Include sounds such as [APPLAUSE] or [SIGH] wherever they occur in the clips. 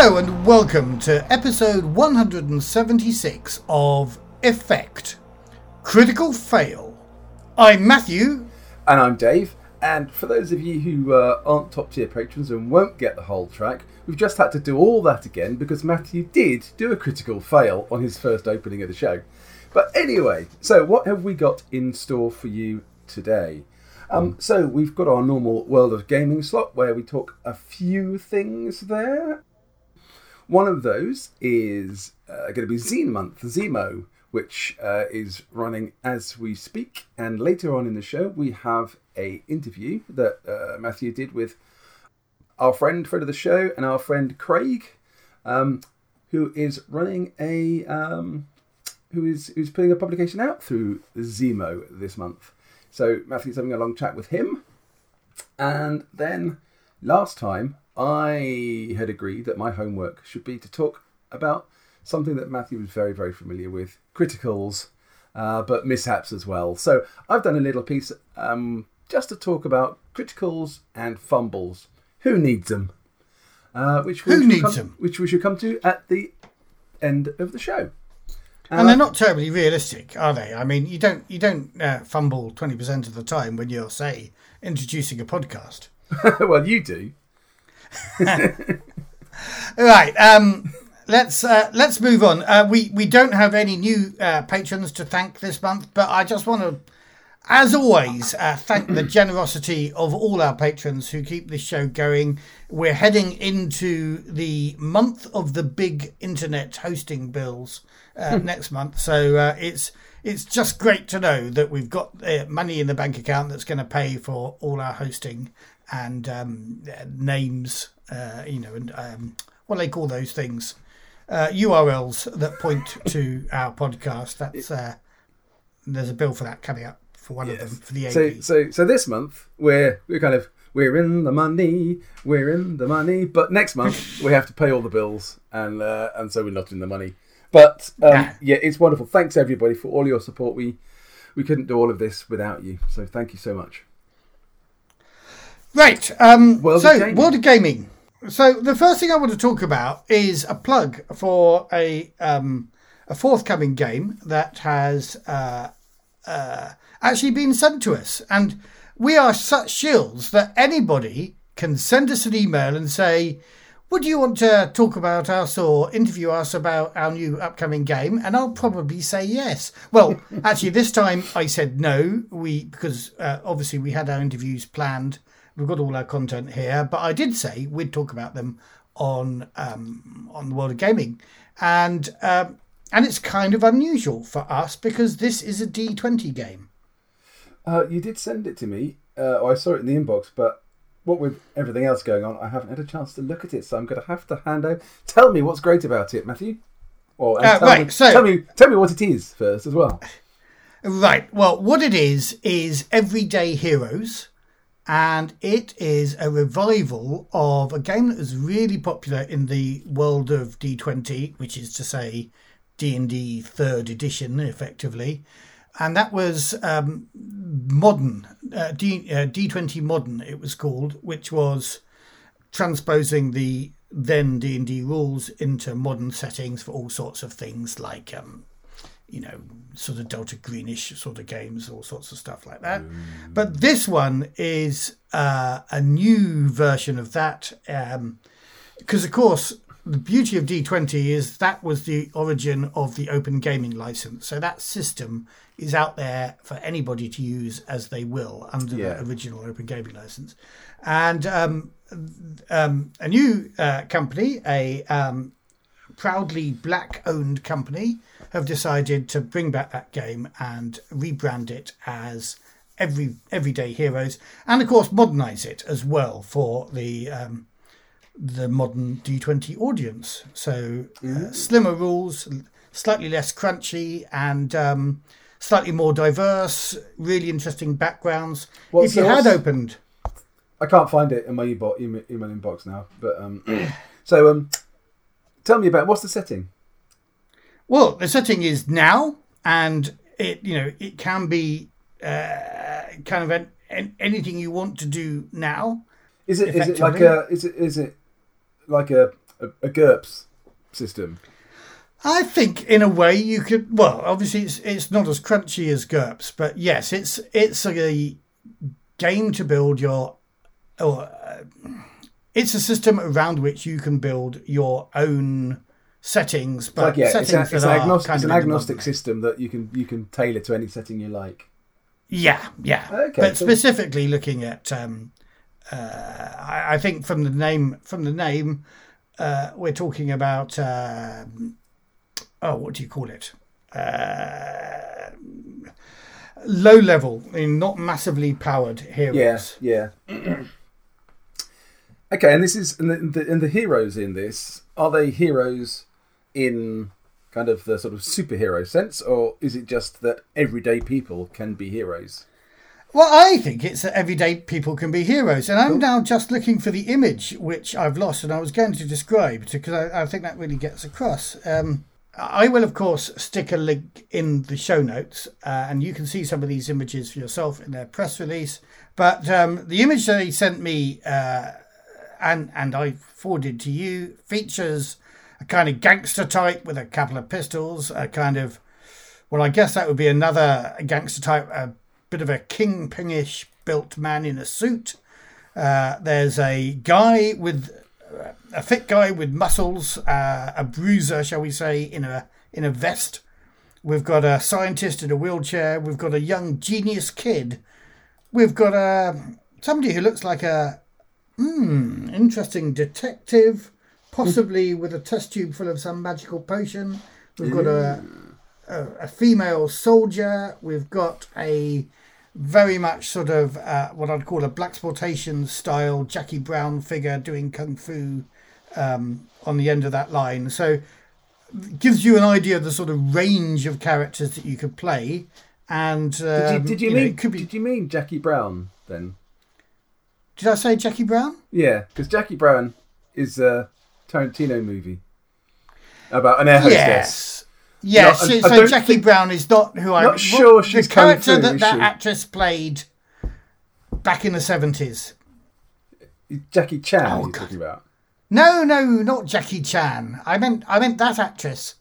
Hello and welcome to episode 176 of Effect Critical Fail. I'm Matthew. And I'm Dave. And for those of you who uh, aren't top tier patrons and won't get the whole track, we've just had to do all that again because Matthew did do a critical fail on his first opening of the show. But anyway, so what have we got in store for you today? Um, so we've got our normal World of Gaming slot where we talk a few things there. One of those is uh, going to be Zine Month, ZineMo, which uh, is running as we speak. And later on in the show, we have a interview that uh, Matthew did with our friend, friend of the show, and our friend Craig, um, who is running a um, who is who's putting a publication out through ZineMo this month. So Matthew's having a long chat with him, and then last time I had agreed that my homework should be to talk about something that Matthew was very, very familiar with criticals, uh, but mishaps as well. So I've done a little piece um, just to talk about criticals and fumbles. Who needs them? Uh, which Who needs come, them? Which we should come to at the end of the show. And they're not terribly realistic, are they? I mean, you don't you don't uh, fumble twenty percent of the time when you're say introducing a podcast. [LAUGHS] well, you do. [LAUGHS] right. Um, let's uh, let's move on. Uh, we we don't have any new uh, patrons to thank this month, but I just want to, as always, uh, thank the [CLEARS THROAT] generosity of all our patrons who keep this show going. We're heading into the month of the big internet hosting bills uh, next month, so uh, it's it's just great to know that we've got money in the bank account that's going to pay for all our hosting and um, names, uh, you know, and um, what do they call those things? Uh, URLs that point [LAUGHS] to our podcast. That's uh, there's a bill for that coming up for one yes. of them for the AP. So, so, so this month we're we're kind of we're in the money, we're in the money. But next month [LAUGHS] we have to pay all the bills, and uh, and so we're not in the money. But um, yeah, it's wonderful. Thanks everybody for all your support. We we couldn't do all of this without you. So thank you so much. Right. Um, World so, of World of Gaming. So, the first thing I want to talk about is a plug for a um, a forthcoming game that has uh, uh, actually been sent to us, and we are such shills that anybody can send us an email and say, "Would you want to talk about us or interview us about our new upcoming game?" And I'll probably say yes. Well, [LAUGHS] actually, this time I said no. We because uh, obviously we had our interviews planned we've got all our content here, but I did say we'd talk about them on um, on the world of gaming, and um, and it's kind of unusual for us because this is a D twenty game. Uh, you did send it to me. Uh, I saw it in the inbox, but what with everything else going on, I haven't had a chance to look at it. So I'm going to have to hand over. Tell me what's great about it, Matthew. Or uh, tell right, me, so tell me, tell me what it is first as well. Right. Well, what it is is everyday heroes and it is a revival of a game that was really popular in the world of D20, which is to say D&D third edition, effectively. And that was um, modern, uh, D, uh, D20 modern, it was called, which was transposing the then D&D rules into modern settings for all sorts of things like um, you know, sort of Delta Greenish sort of games, all sorts of stuff like that. Mm. But this one is uh, a new version of that. Because, um, of course, the beauty of D20 is that was the origin of the open gaming license. So that system is out there for anybody to use as they will under yeah. the original open gaming license. And um, um, a new uh, company, a um, proudly black owned company, have decided to bring back that game and rebrand it as every everyday heroes, and of course modernize it as well for the um, the modern D20 audience. So uh, slimmer rules, slightly less crunchy, and um, slightly more diverse. Really interesting backgrounds. What's if you had opened, I can't find it in my email, email inbox now. But um, [CLEARS THROAT] so um, tell me about what's the setting. Well, the setting is now, and it you know it can be uh, kind of an, an, anything you want to do now. Is it is it like a is it is it like a a, a GURPS system. I think in a way you could. Well, obviously it's it's not as crunchy as GURPS, but yes, it's it's a game to build your. Or, uh, it's a system around which you can build your own settings, but Like yeah, settings it's, a, it's, an agnostic, kind it's an agnostic system that you can you can tailor to any setting you like. Yeah, yeah. Okay, but cool. specifically looking at, um, uh, I, I think from the name, from the name, uh, we're talking about. um oh, what do you call it? Uh, low level, I mean, not massively powered heroes. Yeah, yeah. [CLEARS THROAT] okay, and this is and the, the and the heroes in this are they heroes in kind of the sort of superhero sense, or is it just that everyday people can be heroes? Well, I think it's that everyday people can be heroes, and I'm now just looking for the image which I've lost, and I was going to describe because I, I think that really gets across. Um, I will, of course, stick a link in the show notes, uh, and you can see some of these images for yourself in their press release. But um, the image that they sent me, uh, and and I forwarded to you, features a kind of gangster type with a couple of pistols, a kind of well, I guess that would be another gangster type, a bit of a kingpinish built man in a suit. Uh, there's a guy with a fit guy with muscles, uh, a bruiser, shall we say, in a in a vest. We've got a scientist in a wheelchair. We've got a young genius kid. We've got a somebody who looks like a hmm, interesting detective, possibly with a test tube full of some magical potion. We've got a a, a female soldier. We've got a very much sort of uh, what I'd call a blaxploitation style Jackie Brown figure doing kung fu um, on the end of that line. So it gives you an idea of the sort of range of characters that you could play. And Did you, um, did you, know, mean could be? did you mean Jackie Brown then? Did I say Jackie Brown? Yeah, because Jackie Brown is a Tarantino movie about an air hostess. Yes. Yes, No, I- so, I so Jackie think- Brown is not who I. Not sure she's kung character fu, that that she? actress played back in the seventies. Jackie Chan Oh, you're God. talking about. No, no, not Jackie Chan. I meant I meant that actress.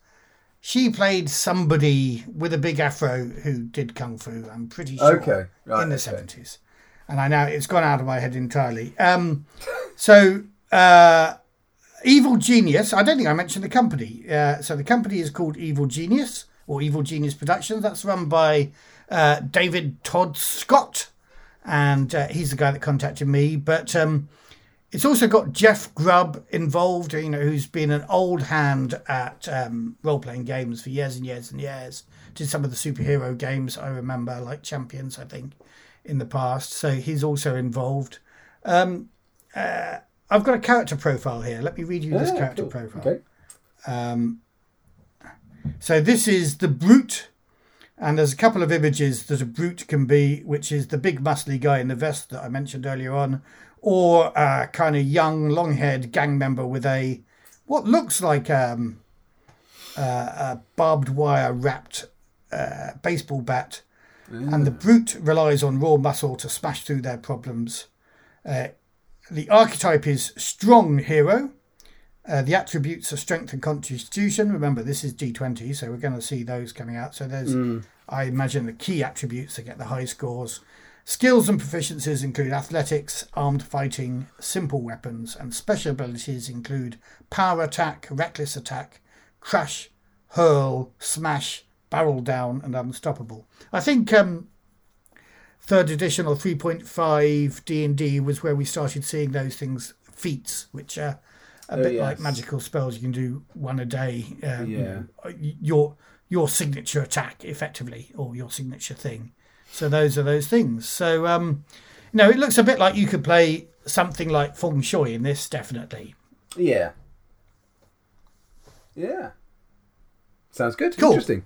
She played somebody with a big afro who did kung fu. I'm pretty sure Okay, right, in the okay. seventies, and I know it's gone out of my head entirely. Um, [LAUGHS] so uh, Evil Genius. I don't think I mentioned the company. Uh, so the company is called Evil Genius or Evil Genius Productions. That's run by uh, David Todd Scott, and uh, he's the guy that contacted me. But um, it's also got Jeff Grubb involved, you know, who's been an old hand at um, role playing games for years and years and years. Did some of the superhero games I remember, like Champions, I think, in the past. So he's also involved. Um, uh, I've got a character profile here. Let me read you this Ah, character cool. profile. Okay. So this is the brute, and there's a couple of images that a brute can be, which is the big muscly guy in the vest that I mentioned earlier on, or a kind of young, long-haired gang member with a what looks like um, uh, a barbed wire wrapped uh, baseball bat, and the brute relies on raw muscle to smash through their problems. Uh, the archetype is strong hero. Uh, the attributes are strength and constitution. Remember, this is D20, so we're going to see those coming out. So there's, I imagine, the key attributes that get the high scores. Skills and proficiencies include athletics, armed fighting, simple weapons, and special abilities include power attack, reckless attack, crash, hurl, smash, barrel down, and unstoppable. I think um, third edition or 3.5 D&D was where we started seeing those things, feats, which are a Oh, bit yes. like magical spells. You can do one a day. Um, Yeah. Your your signature attack, effectively, or your signature thing. So those are those things. So um, you know, it looks a bit like you could play something like Feng Shui in this, definitely. Yeah. Yeah. Sounds good. Cool. Interesting.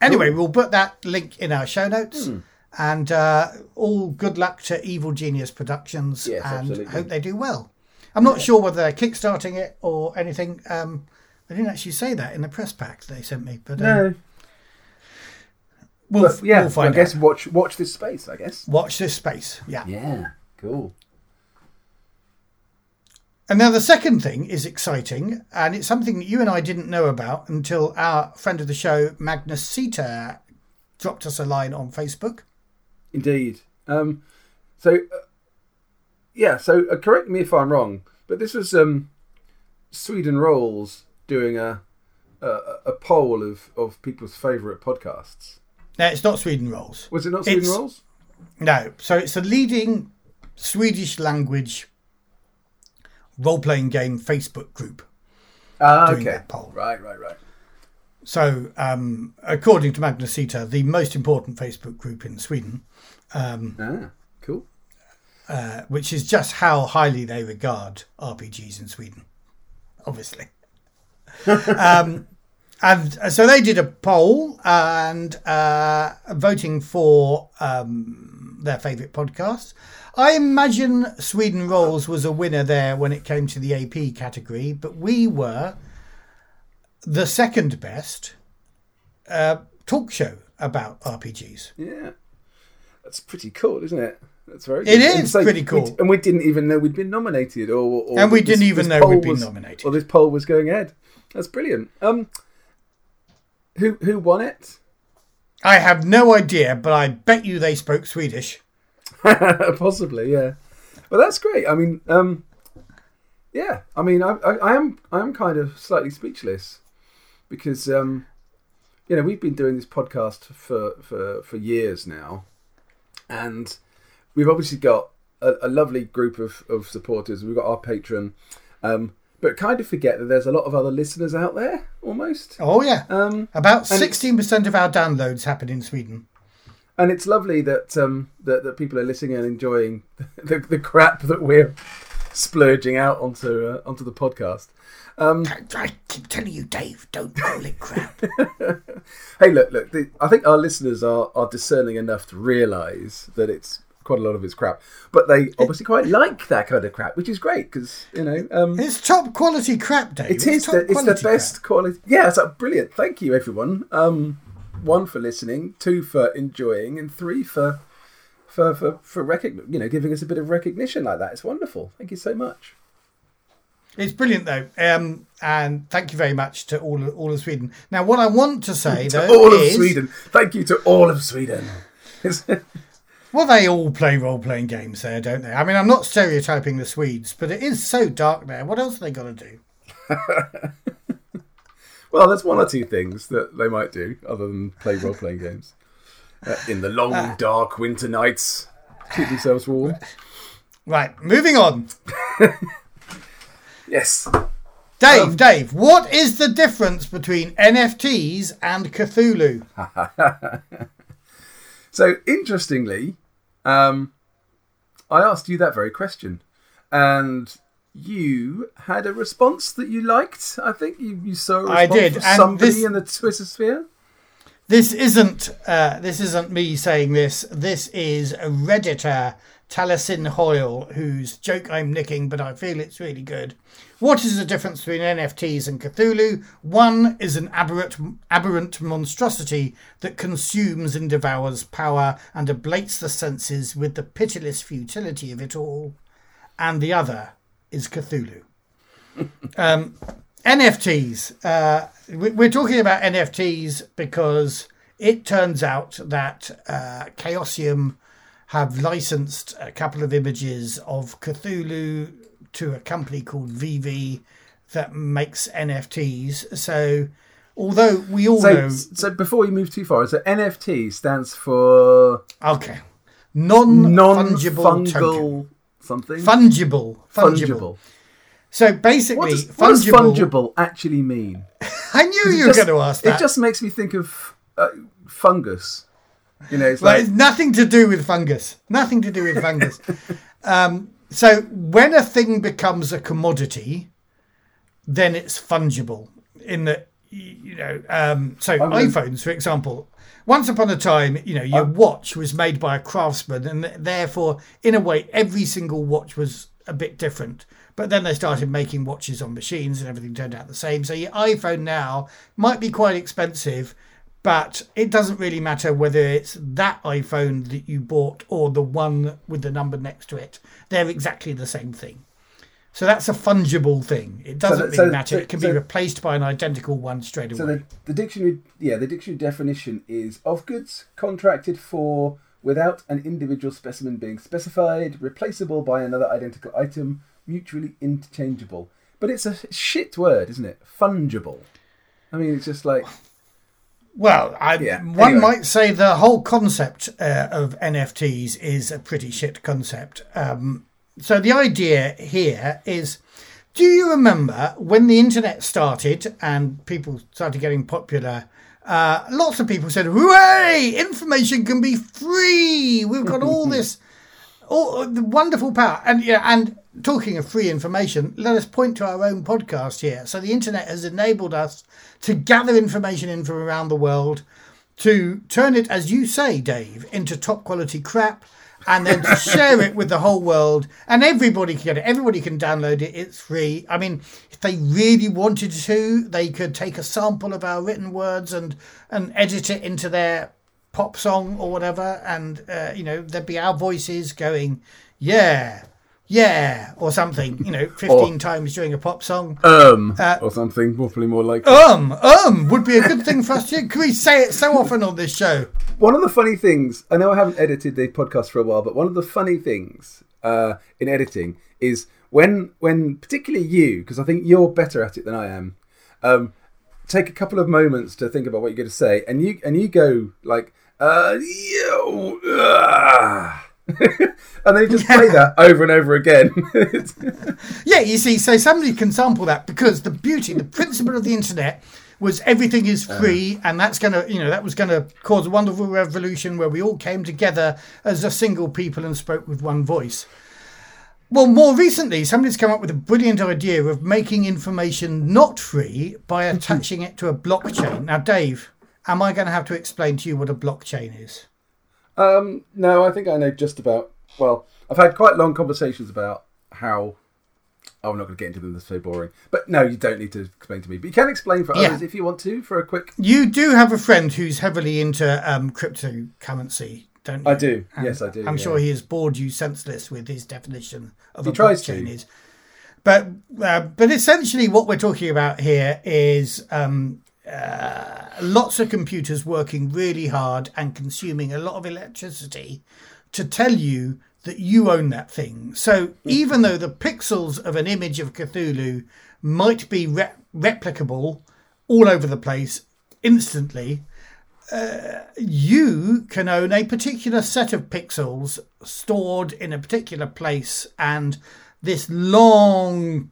Anyway, we'll put that link in our show notes. Hmm. And uh, all good luck to Evil Genius Productions Yes, and absolutely. hope they do well. I'm not sure whether they're kickstarting it or anything. Um, they didn't actually say that in the press pack they sent me, but um, No. we'll, But yeah, we'll find I guess out. watch watch this space, I guess. Watch this space. Yeah. Yeah. Cool. And now the second thing is exciting, and it's something that you and I didn't know about until our friend of the show, Magnus Sita, dropped us a line on Facebook. Indeed. Um, so, uh, yeah. So, uh, correct me if I'm wrong, but this was um, Sweden Rolls doing a, a a poll of of people's favourite podcasts. No, it's not Sweden Rolls. Was it not Sweden It's- Rolls? No, so it's a leading Swedish language role playing game Facebook group. Ah, doing okay. that poll. Right, right, right. So, um, according to Magnus Sita, the most important Facebook group in Sweden, Ah, cool. uh, which is just how highly they regard RPGs in Sweden, obviously. [LAUGHS] um, and uh, so they did a poll and uh, voting for um, their favourite podcast. I imagine Sweden Rolls was a winner there when it came to the AP category, but we were the second best uh, talk show about RPGs. Yeah, that's pretty cool, isn't it? That's very. It good. is pretty we- cool. and we didn't even know we'd been nominated, or, or And we this- didn't even know we'd been was- nominated. Or this poll was going ahead. That's brilliant. Um, who who won it? I have no idea, but I bet you they spoke Swedish. [LAUGHS] Possibly, yeah. But that's great. I mean, um, yeah. I mean, I, I, I am I am kind of slightly speechless because um, you know we've been doing this podcast for for for years now, and we've obviously got a, a lovely group of of supporters. We've got our patron, um, but kind of forget that there's a lot of other listeners out there almost. Oh yeah, Um, about sixteen percent of our downloads happen in Sweden. and it's lovely that um, that, that people are listening and enjoying [LAUGHS] the, the crap that we're [LAUGHS] splurging out onto uh, onto the podcast. Um, I keep telling you, Dave, don't call it crap. [LAUGHS] hey, look, look. The, I think our listeners are are discerning enough to realise that it's quite a lot of it's crap, but they obviously quite like that kind of crap, which is great because you know um, it's top quality crap, Dave. it It's is the, it's the best quality. Yeah, it's uh, brilliant. Thank you, everyone. Um, one for listening, two for enjoying, and three for for for for recogn- you know giving us a bit of recognition like that. It's wonderful. Thank you so much. It's brilliant though, um, and thank you very much to all of, all of Sweden. Now, what I want to say [LAUGHS] though all of is, Sweden. Thank you to all of Sweden. [LAUGHS] Well, they all play role playing games there, don't they? I mean, I'm not stereotyping the Swedes, but it is so dark there. What else are they going to do? [LAUGHS] well, there's one or two things that they might do other than play role playing games uh, in the long Ah. dark winter nights. Keep themselves warm. Right, moving on. [LAUGHS] Yes. Dave, Um, Dave, what is the difference between NFTs and Cthulhu? [LAUGHS] So interestingly, um, I asked you that very question, and you had a response that you liked. I think you, you saw a response I did, from and somebody this- in the Twitter sphere. This isn't uh, this isn't me saying this. This is a redditor Talasin Hoyle, whose joke I'm nicking, but I feel it's really good. What is the difference between NFTs and Cthulhu? One is an aberrant, aberrant monstrosity that consumes and devours power and ablates the senses with the pitiless futility of it all, and the other is Cthulhu. [LAUGHS] Um, NFTs. Uh, we- we're talking about NFTs because it turns out that uh, Chaosium have licensed a couple of images of Cthulhu to a company called VeVe that makes NFTs. So, although we all So, know, so before we move too far, so NFT stands for okay, non-fungible non-fungible something. Fungible, fungible. fungible. So basically, What does, what does fungible. fungible actually mean? [LAUGHS] I knew you were just- going to ask that. It just makes me think of uh, fungus. You know, it's like it's nothing to do with fungus. Nothing to do with fungus. [LAUGHS] um, so when a thing becomes a commodity, then it's fungible. In that, you know, um, so mean- iPhones, for example. Once upon a time, you know, your watch was made by a craftsman, and therefore, in a way, every single watch was a bit different. But then they started making watches on machines, and everything turned out the same. So your iPhone now might be quite expensive, but it doesn't really matter whether it's that iPhone that you bought or the one with the number next to it. They're exactly the same thing. So that's a fungible thing. It doesn't that- mean so- that so- it can so- be replaced by an identical one straight away. So the, the dictionary, yeah, the dictionary definition is of goods contracted for without an individual specimen being specified, replaceable by another identical item, mutually interchangeable. But it's a shit word, isn't it? Fungible. I mean, it's just like Well, I, Yeah, one anyway. might say the whole concept uh, of NFTs is a pretty shit concept. Um, so the idea here is do you remember when the internet started and people started getting popular? Uh, lots of people said, Hooray! Information can be free! We've got all [LAUGHS] this all the wonderful power. And yeah and talking of free information let us point to our own podcast here. So the internet has enabled us to gather information in from around the world to turn it as you say dave into top quality crap and then to [LAUGHS] share it with the whole world and everybody can get it. Everybody can download it. It's free. I mean if they really wanted to they could take a sample of our written words and and edit it into their pop song or whatever, and uh, you know there'd be our voices going, yeah, yeah, or something, you know, [LAUGHS] fifteen times during a pop song. um Uh, or something, hopefully more like Um, um, would be a good thing for us to. Can we say it so often on this show? One of the funny things, I know I haven't edited the podcast for a while, but one of the funny things uh, in editing is when, when particularly you, because I think you're better at it than I am, um, take a couple of moments to think about what you're going to say, and you and you go like, uh, yo, ah. [LAUGHS] and then you just play that over and over again. [LAUGHS] Yeah, you see, so somebody can sample that because the beauty, the principle of the internet was everything is free, and that's going to, you know, that was going to cause a wonderful revolution where we all came together as a single people and spoke with one voice. Well, more recently, somebody's come up with a brilliant idea of making information not free by [LAUGHS] attaching it to a blockchain. Now, Dave, am I going to have to explain to you what a blockchain is? Um, no, I think I know just about. Well, I've had quite long conversations about how. Oh, I'm not going to get into them. They're so boring. But no, you don't need to explain to me. But you can explain for Yeah. others if you want to for a quick. You do have a friend who's heavily into um, cryptocurrency, don't you? I do. And yes, I do. I'm yeah. sure he has bored you senseless with his definition of He a tries blockchain to. is. But uh, but essentially, what we're talking about here is um, uh, lots of computers working really hard and consuming a lot of electricity to tell you that you own that thing. So even though the pixels of an image of Cthulhu might be re- replicable all over the place instantly, you can own a particular set of pixels stored in a particular place and this long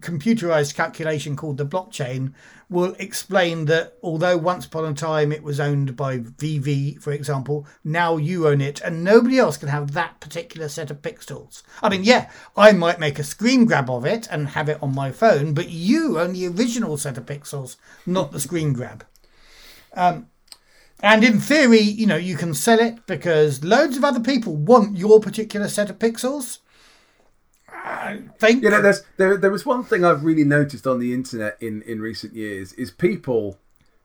computerized calculation called the blockchain will explain that although once upon a time it was owned by VeVe, for example, now you own it and nobody else can have that particular set of pixels. I mean, yeah, I might make a screen grab of it and have it on my phone, but you own the original set of pixels, not the screen grab. Um, and in theory, you know, you can sell it because loads of other people want your particular set of pixels. I think. You know, there's there there was one thing I've really noticed on the internet in in recent years is people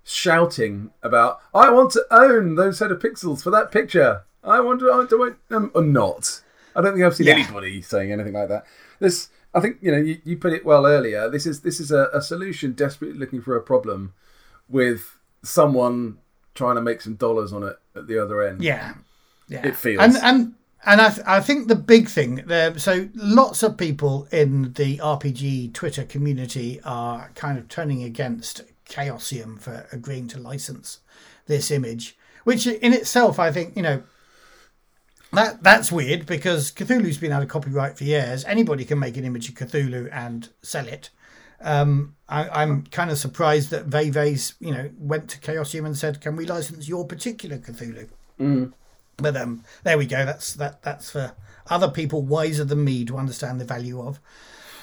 shouting about I want to own those set of pixels for that picture. I want to, I want to own them um, or not. I don't think I've seen Yeah. anybody saying anything like that. This, I think, you know, you, you put it well earlier. This is this is a, a solution desperately looking for a problem with someone trying to make some dollars on it at the other end. yeah, yeah. It feels. And and and I th- I think the big thing there. So lots of people in the RPG Twitter community are kind of turning against Chaosium for agreeing to license this image, which in itself I think you know. That that's weird because Cthulhu's been out of copyright for years. Anybody can make an image of Cthulhu and sell it. Um, I, I'm kind of surprised that VeVe's, you know, went to Chaosium and said, "Can we license your particular Cthulhu?" But um, there we go. That's that. That's for other people wiser than me to understand the value of,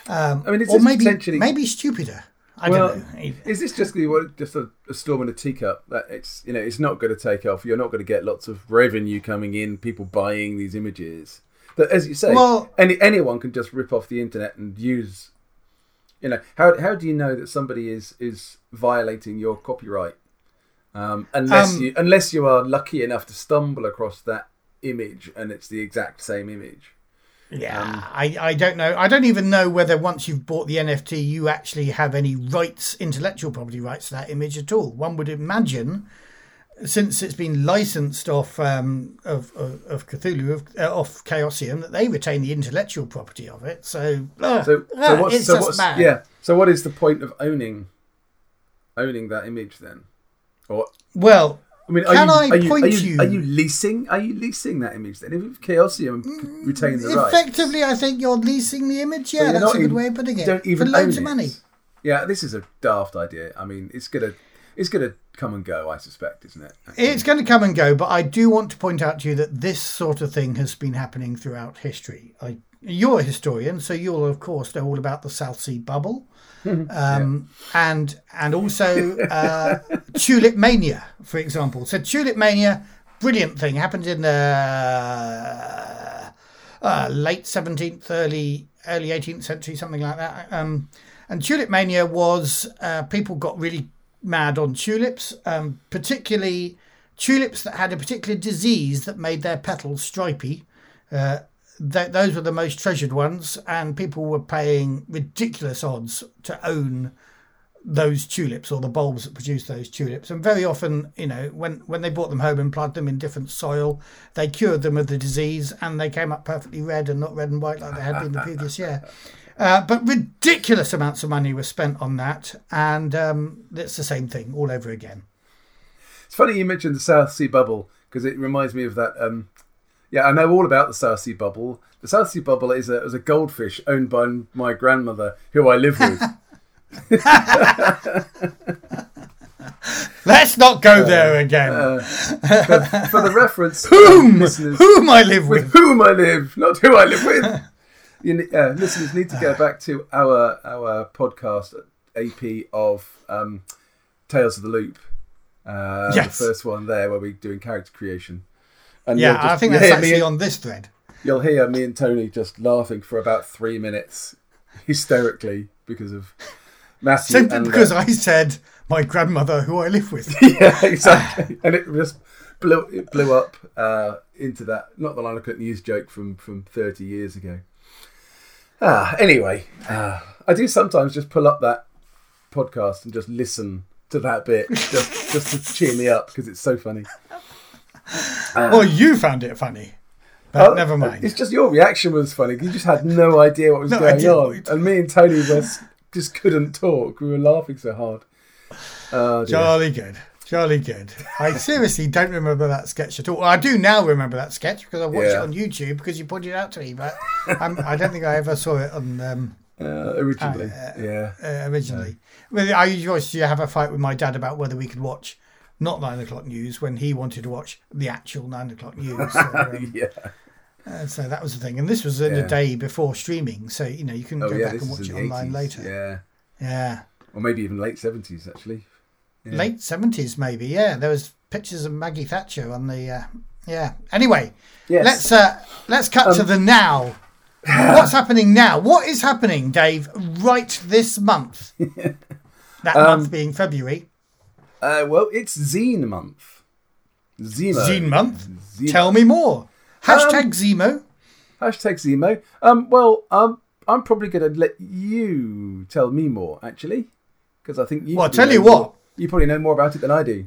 I mean, it's or maybe potentially maybe stupider. I Well, don't know. Is this just just a, a storm in a teacup? That it's you know it's not going to take off. You're not going to get lots of revenue coming in. People buying these images. That, as you say, Well- any anyone can just rip off the internet and use. You know how how do you know that somebody is is violating your copyright? Um, unless Um, you unless you are lucky enough to stumble across that image and it's the exact same image. Yeah, Um, I, I don't know. I don't even know whether once you've bought the NFT, you actually have any rights, intellectual property rights to that image at all. One would imagine, since it's been licensed off um, of, of of Cthulhu, of, uh, off Chaosium, that they retain the intellectual property of it. So, uh, So, uh, so what's, it's so just mad. yeah? So what is the point of owning owning that image then? Or Well, I mean, are Can you, I are you, point are you, you- are you leasing? Are you leasing that image then? If Chaosium c- mm, retain the rights, effectively, I think you're leasing the image. Yeah, you're that's a good even- way of putting it. don't even For loads of it. money. Yeah, this is a daft idea. I mean, it's gonna it's gonna come and go. I suspect, isn't it? It's going to come and go, but I do want to point out to you that this sort of thing has been happening throughout history. I, you're a historian, so you'll of course know all about the South Sea Bubble, um, and and also uh, [LAUGHS] Tulip Mania, for example. So Tulip Mania, brilliant thing, happened in the uh, late seventeenth, early early eighteenth century, something like that. Um, and Tulip Mania was uh, people got really mad on tulips, um, particularly tulips that had a particular disease that made their petals stripy. Uh, th- those were the most treasured ones, and people were paying ridiculous odds to own those tulips or the bulbs that produce those tulips. And very often, you know, when, when they brought them home and planted them in different soil, they cured them of the disease and they came up perfectly red and not red and white like they had been the previous year. [LAUGHS] Uh, but ridiculous amounts of money were spent on that, and um, it's the same thing all over again. It's funny you mentioned the South Sea Bubble because it reminds me of that. Um, yeah, I know all about the South Sea Bubble. The South Sea Bubble is a, is a goldfish owned by my grandmother, who I live with. [LAUGHS] Let's not go there again. for, for the reference, [LAUGHS] whom, listeners, whom I live with. with whom I live, not who I live with. [LAUGHS] You, uh, listeners need to go back to our our podcast AP of um, Tales of the Loop. Uh, Yes. The first one there where we're doing character creation. And Yeah, just- I think you'll [LAUGHS] that's hear me actually and- on this thread. You'll hear me and Tony just laughing for about three minutes hysterically because of Matthew. Simply and, uh, because I said my grandmother, who I live with. [LAUGHS] yeah, exactly. [LAUGHS] and it just blew it blew up uh, into that not the line of news joke from from thirty years ago. Ah, anyway, uh, I do sometimes just pull up that podcast and just listen to that bit just just to cheer me up because it's so funny. Well, you found it funny. But Uh, never mind. It's just your reaction was funny. You just had no idea what was No going on, and me and Tony was just couldn't talk. We were laughing so hard. Oh. Jolly good. Jolly good. I seriously don't remember that sketch at all. I do now remember that sketch because I watched it on YouTube because you pointed it out to me, but um, I don't think I ever saw it on um, Uh, originally, yeah. uh, originally. Well, I used to have a fight with my dad about whether we could watch not nine o'clock news when he wanted to watch the actual nine o'clock [LAUGHS] news. So, um, yeah. uh, so that was the thing, and this was in Yeah. a day before streaming, so you know you can Oh go yeah, back and watch it online 80s. later. Yeah, Yeah. or maybe even late seventies actually. Yeah. late seventies, maybe. Yeah, there was pictures of Maggie Thatcher on the. Uh, yeah. Anyway, Yes. let's uh, let's cut to the now. [LAUGHS] What's happening now? What is happening, Dave? Right this month. [LAUGHS] that Um, month being February. Uh, well, it's Zine month. ZineMo. Zine month. ZineMo. Tell me more. Hashtag Um, ZineMo. Hashtag ZineMo. Um, well, um, I'm probably going to let you tell me more actually, because I think you. Well, tell you know more- what. You probably know more about it than I do.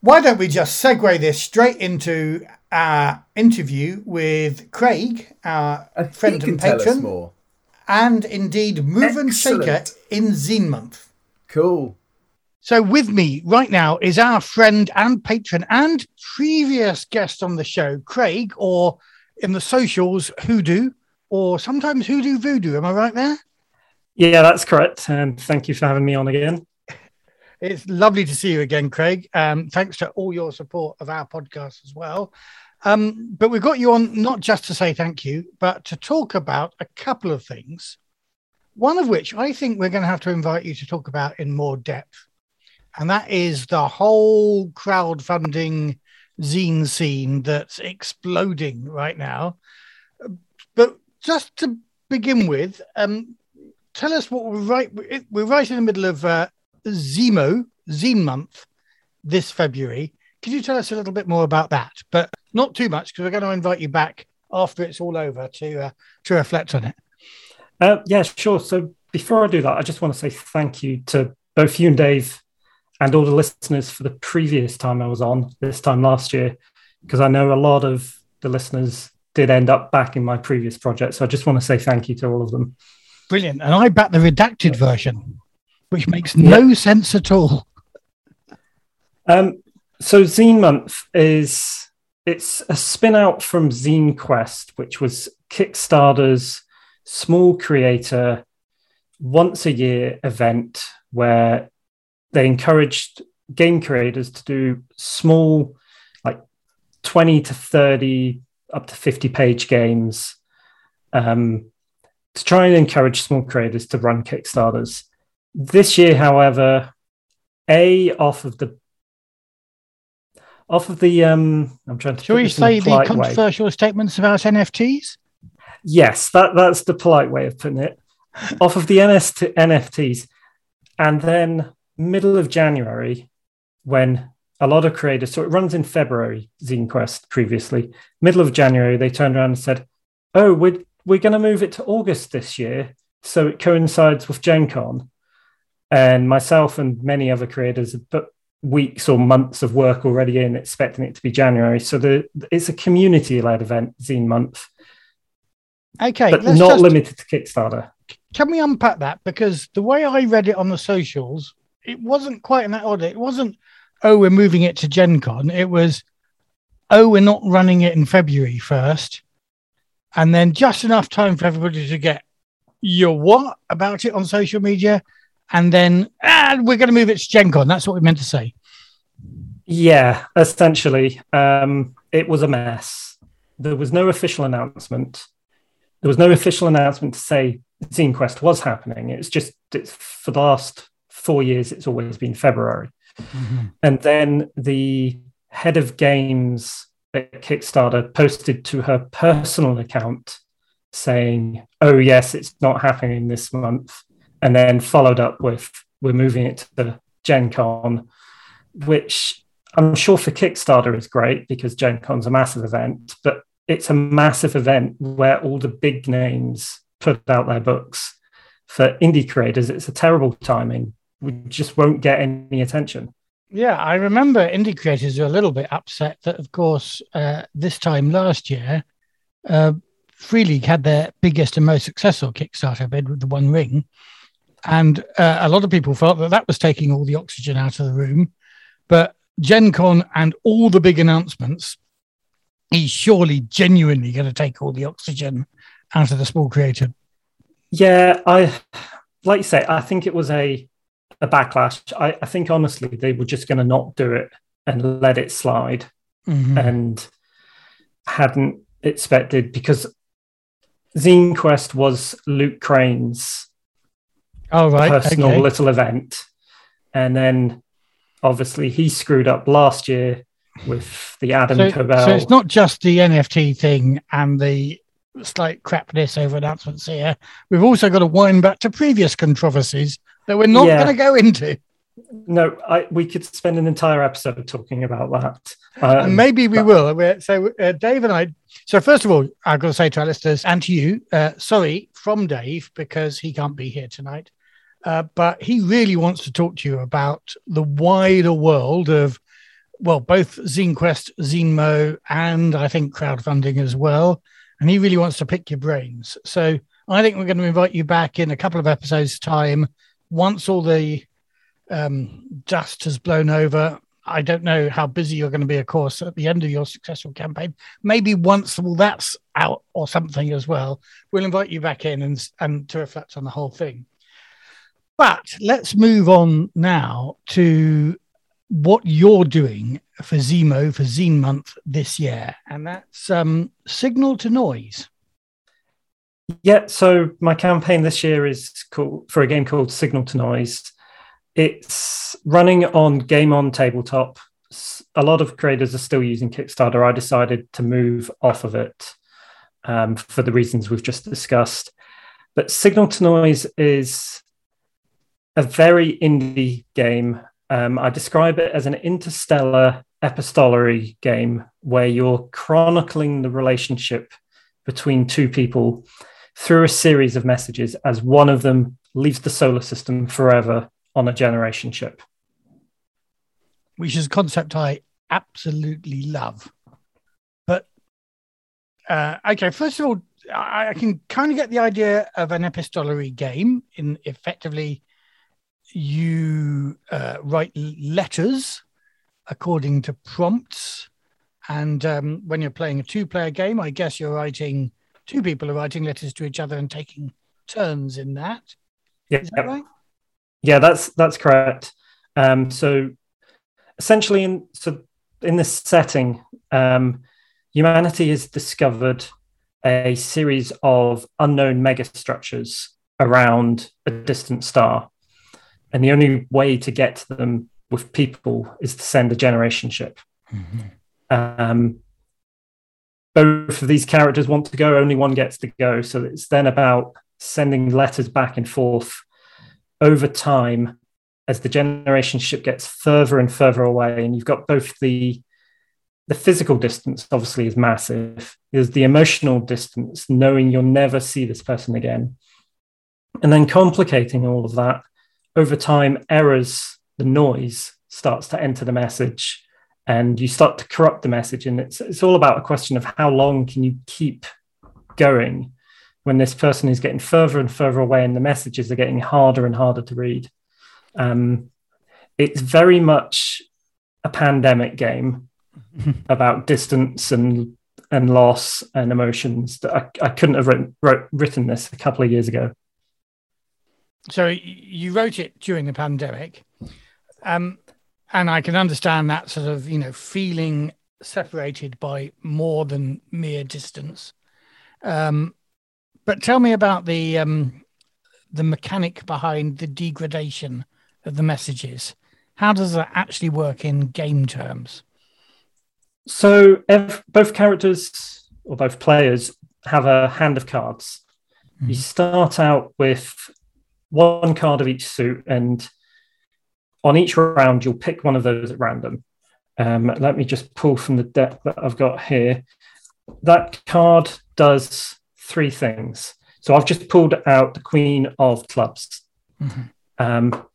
Why don't we just segue this straight into our interview with Craig, our And friend and patron, and indeed Move and Shaker Excellent. in Zine month. Cool. So, with me right now is our friend and patron and previous guest on the show, Craig, or in the socials, Hoodoo, or sometimes Hoodoo Voodoo. Am I right there? Yeah, that's correct. And thank you for having me on again. It's lovely to see you again, Craig. Um, thanks to all your support of our podcast as well. Um, but we've got you on not just to say thank you, but to talk about a couple of things. One of which I think we're going to have to invite you to talk about in more depth. And that is the whole crowdfunding zine scene that's exploding right now. But just to begin with, um, tell us what we're right. We're right in the middle of uh, ZineMo Zine Month this February. Could you tell us a little bit more about that? But not too much because we're going to invite you back after it's all over to uh, to reflect on it. Uh, yeah, sure. So before I do that, I just want to say thank you to both you and Dave and all the listeners for the previous time I was on, this time last year, because I know a lot of the listeners did end up back in my previous project. So I just want to say thank you to all of them. Brilliant. And I back the redacted version, which makes no sense at all. Um, so Zine Month is it's a spin out from Zine Quest, which was Kickstarter's small creator once a year event where they encouraged game creators to do small, like 20 to 30, up to 50 page games um, to try and encourage small creators to run Kickstarters. This year, however, A, off of the off of the um i'm trying to shall we say the controversial way. statements about nfts yes that that's the polite way of putting it [LAUGHS] off of the NST, nfts and then middle of January, when a lot of creators, so it runs in February, ZineQuest previously, middle of January, they turned around and said, Oh, we're, we're going to move it to August this year. So it coincides with Gen Con. And myself and many other creators have put weeks or months of work already in, expecting it to be January. So the, it's a community led event, Zine Month. Okay. But not just, limited to Kickstarter. Can we unpack that? Because the way I read it on the socials it wasn't quite in that order. It wasn't, oh, we're moving it to Gen Con. It was, oh, we're not running it in February first. And then just enough time for everybody to get your what about it on social media. And then ah, we're going to move it to Gen Con. That's what we meant to say. Yeah, essentially. Um, it was a mess. There was no official announcement. There was no official announcement to say Zine Quest was happening. It's just it's for the last four years, it's always been February. Mm-hmm. And then the head of games at Kickstarter posted to her personal account saying, Oh, yes, it's not happening this month. And then followed up with, We're moving it to the Gen Con, which I'm sure for Kickstarter is great because Gen Con's a massive event, but it's a massive event where all the big names put out their books. For indie creators, it's a terrible timing just won't get any attention. Yeah, I remember indie creators were a little bit upset that, of course, uh, this time last year, uh, Free League had their biggest and most successful Kickstarter bid with the One Ring, and uh, a lot of people felt that that was taking all the oxygen out of the room. But Gen Con and all the big announcements is surely genuinely going to take all the oxygen out of the small creator. Yeah, I like you say, I think it was a a backlash. I, I think honestly they were just going to not do it and let it slide, mm-hmm. and hadn't expected because Zine Quest was Luke Crane's oh, right. personal okay. little event, and then obviously he screwed up last year with the Adam so, Koebel. So it's not just the NFT thing and the slight crapness over announcements here. We've also got to wind back to previous controversies that we're not yeah. going to go into. No, I, we could spend an entire episode talking about that. Um, and maybe we but... will. So, uh, Dave and I. So, first of all, I've got to say to our listeners and to you, uh, sorry from Dave because he can't be here tonight. Uh, but he really wants to talk to you about the wider world of, well, both ZineQuest, ZineMo, and I think crowdfunding as well. And he really wants to pick your brains. So, I think we're going to invite you back in a couple of episodes' time once all the um, dust has blown over, I don't know how busy you're going to be, of course, at the end of your successful campaign. Maybe once all that's out or something as well, we'll invite you back in and, and to reflect on the whole thing. But let's move on now to what you're doing for ZineMo for Zine Month this year, and that's um, Signal to Noise. Yeah, so my campaign this year is called for a game called Signal to Noise. It's running on Game On Tabletop. A lot of creators are still using Kickstarter. I decided to move off of it um, for the reasons we've just discussed. But Signal to Noise is a very indie game. Um, I describe it as an interstellar epistolary game where you're chronicling the relationship between two people through a series of messages as one of them leaves the solar system forever on a generation ship. Which is a concept I absolutely love. But uh, okay, first of all, I, I can kind of get the idea of an epistolary game in effectively you uh, write letters according to prompts. And um, when you're playing a two player game, I guess you're writing, two people are writing letters to each other and taking turns in that. Yeah. Is that right? Yeah, that's that's correct. Um, so essentially, in so in this setting, um, humanity has discovered a series of unknown megastructures around a distant star, and the only way to get to them with people is to send a generation ship. Mm-hmm. Um, both of these characters want to go, only one gets to go. So it's then about sending letters back and forth over time as the generation ship gets further and further away. And you've got both the the physical distance obviously is massive. There's the emotional distance, knowing you'll never see this person again. And then complicating all of that, over time, errors, the noise starts to enter the message and you start to corrupt the message. And it's, it's all about a question of how long can you keep going when this person is getting further and further away and the messages are getting harder and harder to read. Um, it's very much a pandemic game [LAUGHS] about distance and and loss and emotions that I, I couldn't have written, wrote, written this a couple of years ago. So you wrote it during the pandemic, um, and I can understand that sort of you know feeling separated by more than mere distance. Um, but tell me about the um, the mechanic behind the degradation of the messages. How does that actually work in game terms? So if both characters or both players have a hand of cards. Mm-hmm. You start out with one card of each suit, and on each round, you'll pick one of those at random. Um, let me just pull from the deck that I've got here. That card does three things. So I've just pulled out the Queen of Clubs. Mm-hmm. Um,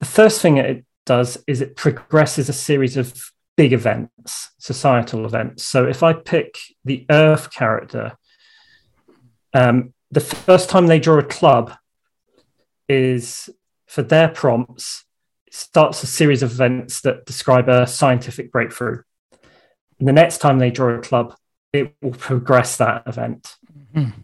the first thing it does is it progresses a series of big events, societal events. So if I pick the Earth character, um, the first time they draw a club is for their prompts, starts a series of events that describe a scientific breakthrough. And the next time they draw a club, it will progress that event. Mm-hmm.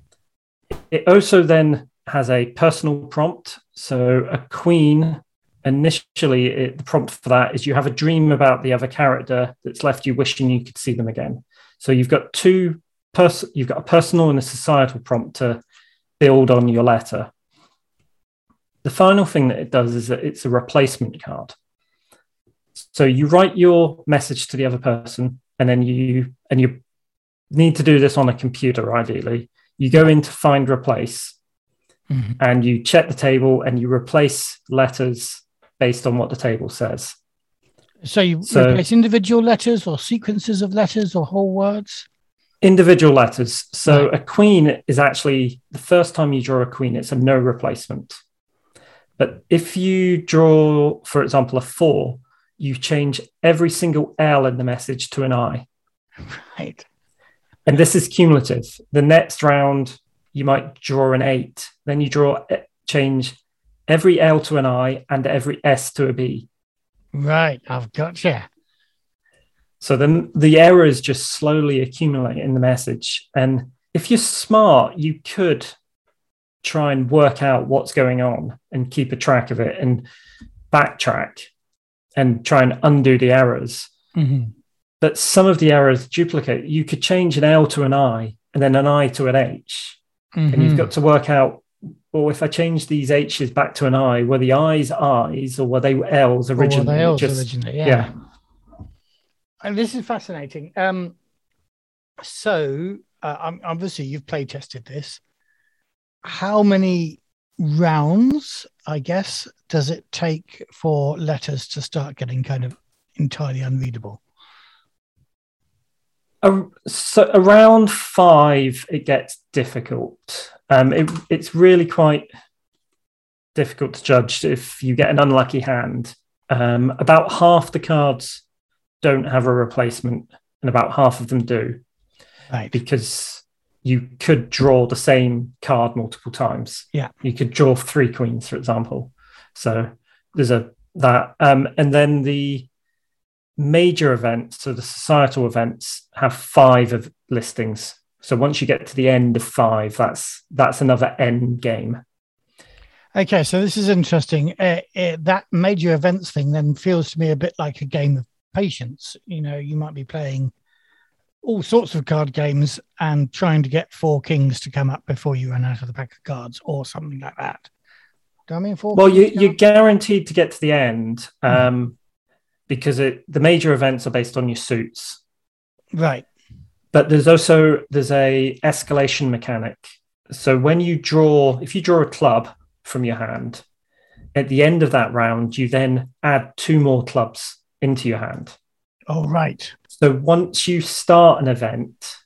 It also then has a personal prompt. So a queen, initially, it, the prompt for that is you have a dream about the other character that's left you wishing you could see them again. So you've got two pers- you've got a personal and a societal prompt to build on your letter. The final thing that it does is that it's a replacement card. So you write your message to the other person, and then you and you need to do this on a computer, ideally you go into find replace mm-hmm. and you check the table and you replace letters based on what the table says. So you so, replace individual letters or sequences of letters or whole words? Individual letters. So right. a queen is actually the first time you draw a queen, it's a no replacement. But if you draw, for example, a four, you change every single L in the message to an I. Right. And this is cumulative. The next round, you might draw an eight. Then you draw, eh, change every L to an I and every S to a B. Right. I've got you. So then the errors just slowly accumulate in the message. And if you're smart, you could try and work out what's going on and keep a track of it and backtrack and try and undo the errors. Mm-hmm that some of the errors duplicate. You could change an L to an I and then an I to an H. Mm-hmm. And you've mm-hmm. got to work out, well, if I change these H's back to an I, were the I's I's or were they L's originally? Or were they L's Just, originally? Yeah. yeah. And this is fascinating. Um, so, uh, obviously, you've play tested this. How many rounds, I guess, does it take for letters to start getting kind of entirely unreadable? So around five, it gets difficult. Um, it, it's really quite difficult to judge if you get an unlucky hand. Um, about half the cards don't have a replacement, and about half of them do. Right. Because you could draw the same card multiple times. Yeah. You could draw three queens, for example. So there's a that. Um, and then the major events, so the societal events, have five of listings. So once you get to the end of five, that's that's another end game. Okay, so this is interesting. Uh, uh, that major events thing then feels to me a bit like a game of patience. You know, you might be playing all sorts of card games and trying to get four kings to come up before you run out of the pack of cards or something like that. Do I mean four? Well, you, you're guaranteed to get to the end um, mm. because it, the major events are based on your suits, right? But there's also there's a escalation mechanic. So when you draw, if you draw a club from your hand, at the end of that round, you then add two more clubs into your hand. Oh, right. So once you start an event,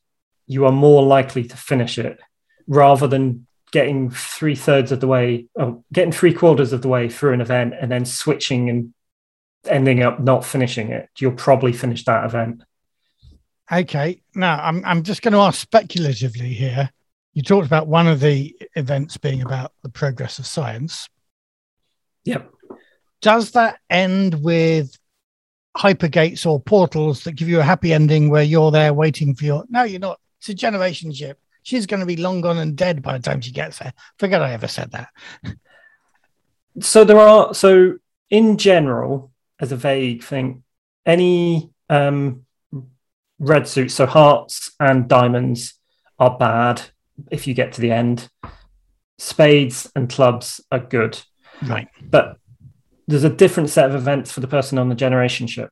you are more likely to finish it rather than getting three thirds of the way, or getting three quarters of the way through an event and then switching and ending up not finishing it. You'll probably finish that event. Okay. Now I'm I'm just going to ask speculatively here. You talked about one of the events being about the progress of science. Yep. Does that end with hypergates or portals that give you a happy ending where you're there waiting for your. No, you're not. It's a generation ship. She's going to be long gone and dead by the time she gets there. Forget I ever said that. [LAUGHS] so there are so in general, as a vague thing, any um, red suits, so hearts and diamonds, are bad if you get to the end. Spades and clubs are good. Right. But there's a different set of events for the person on the generation ship.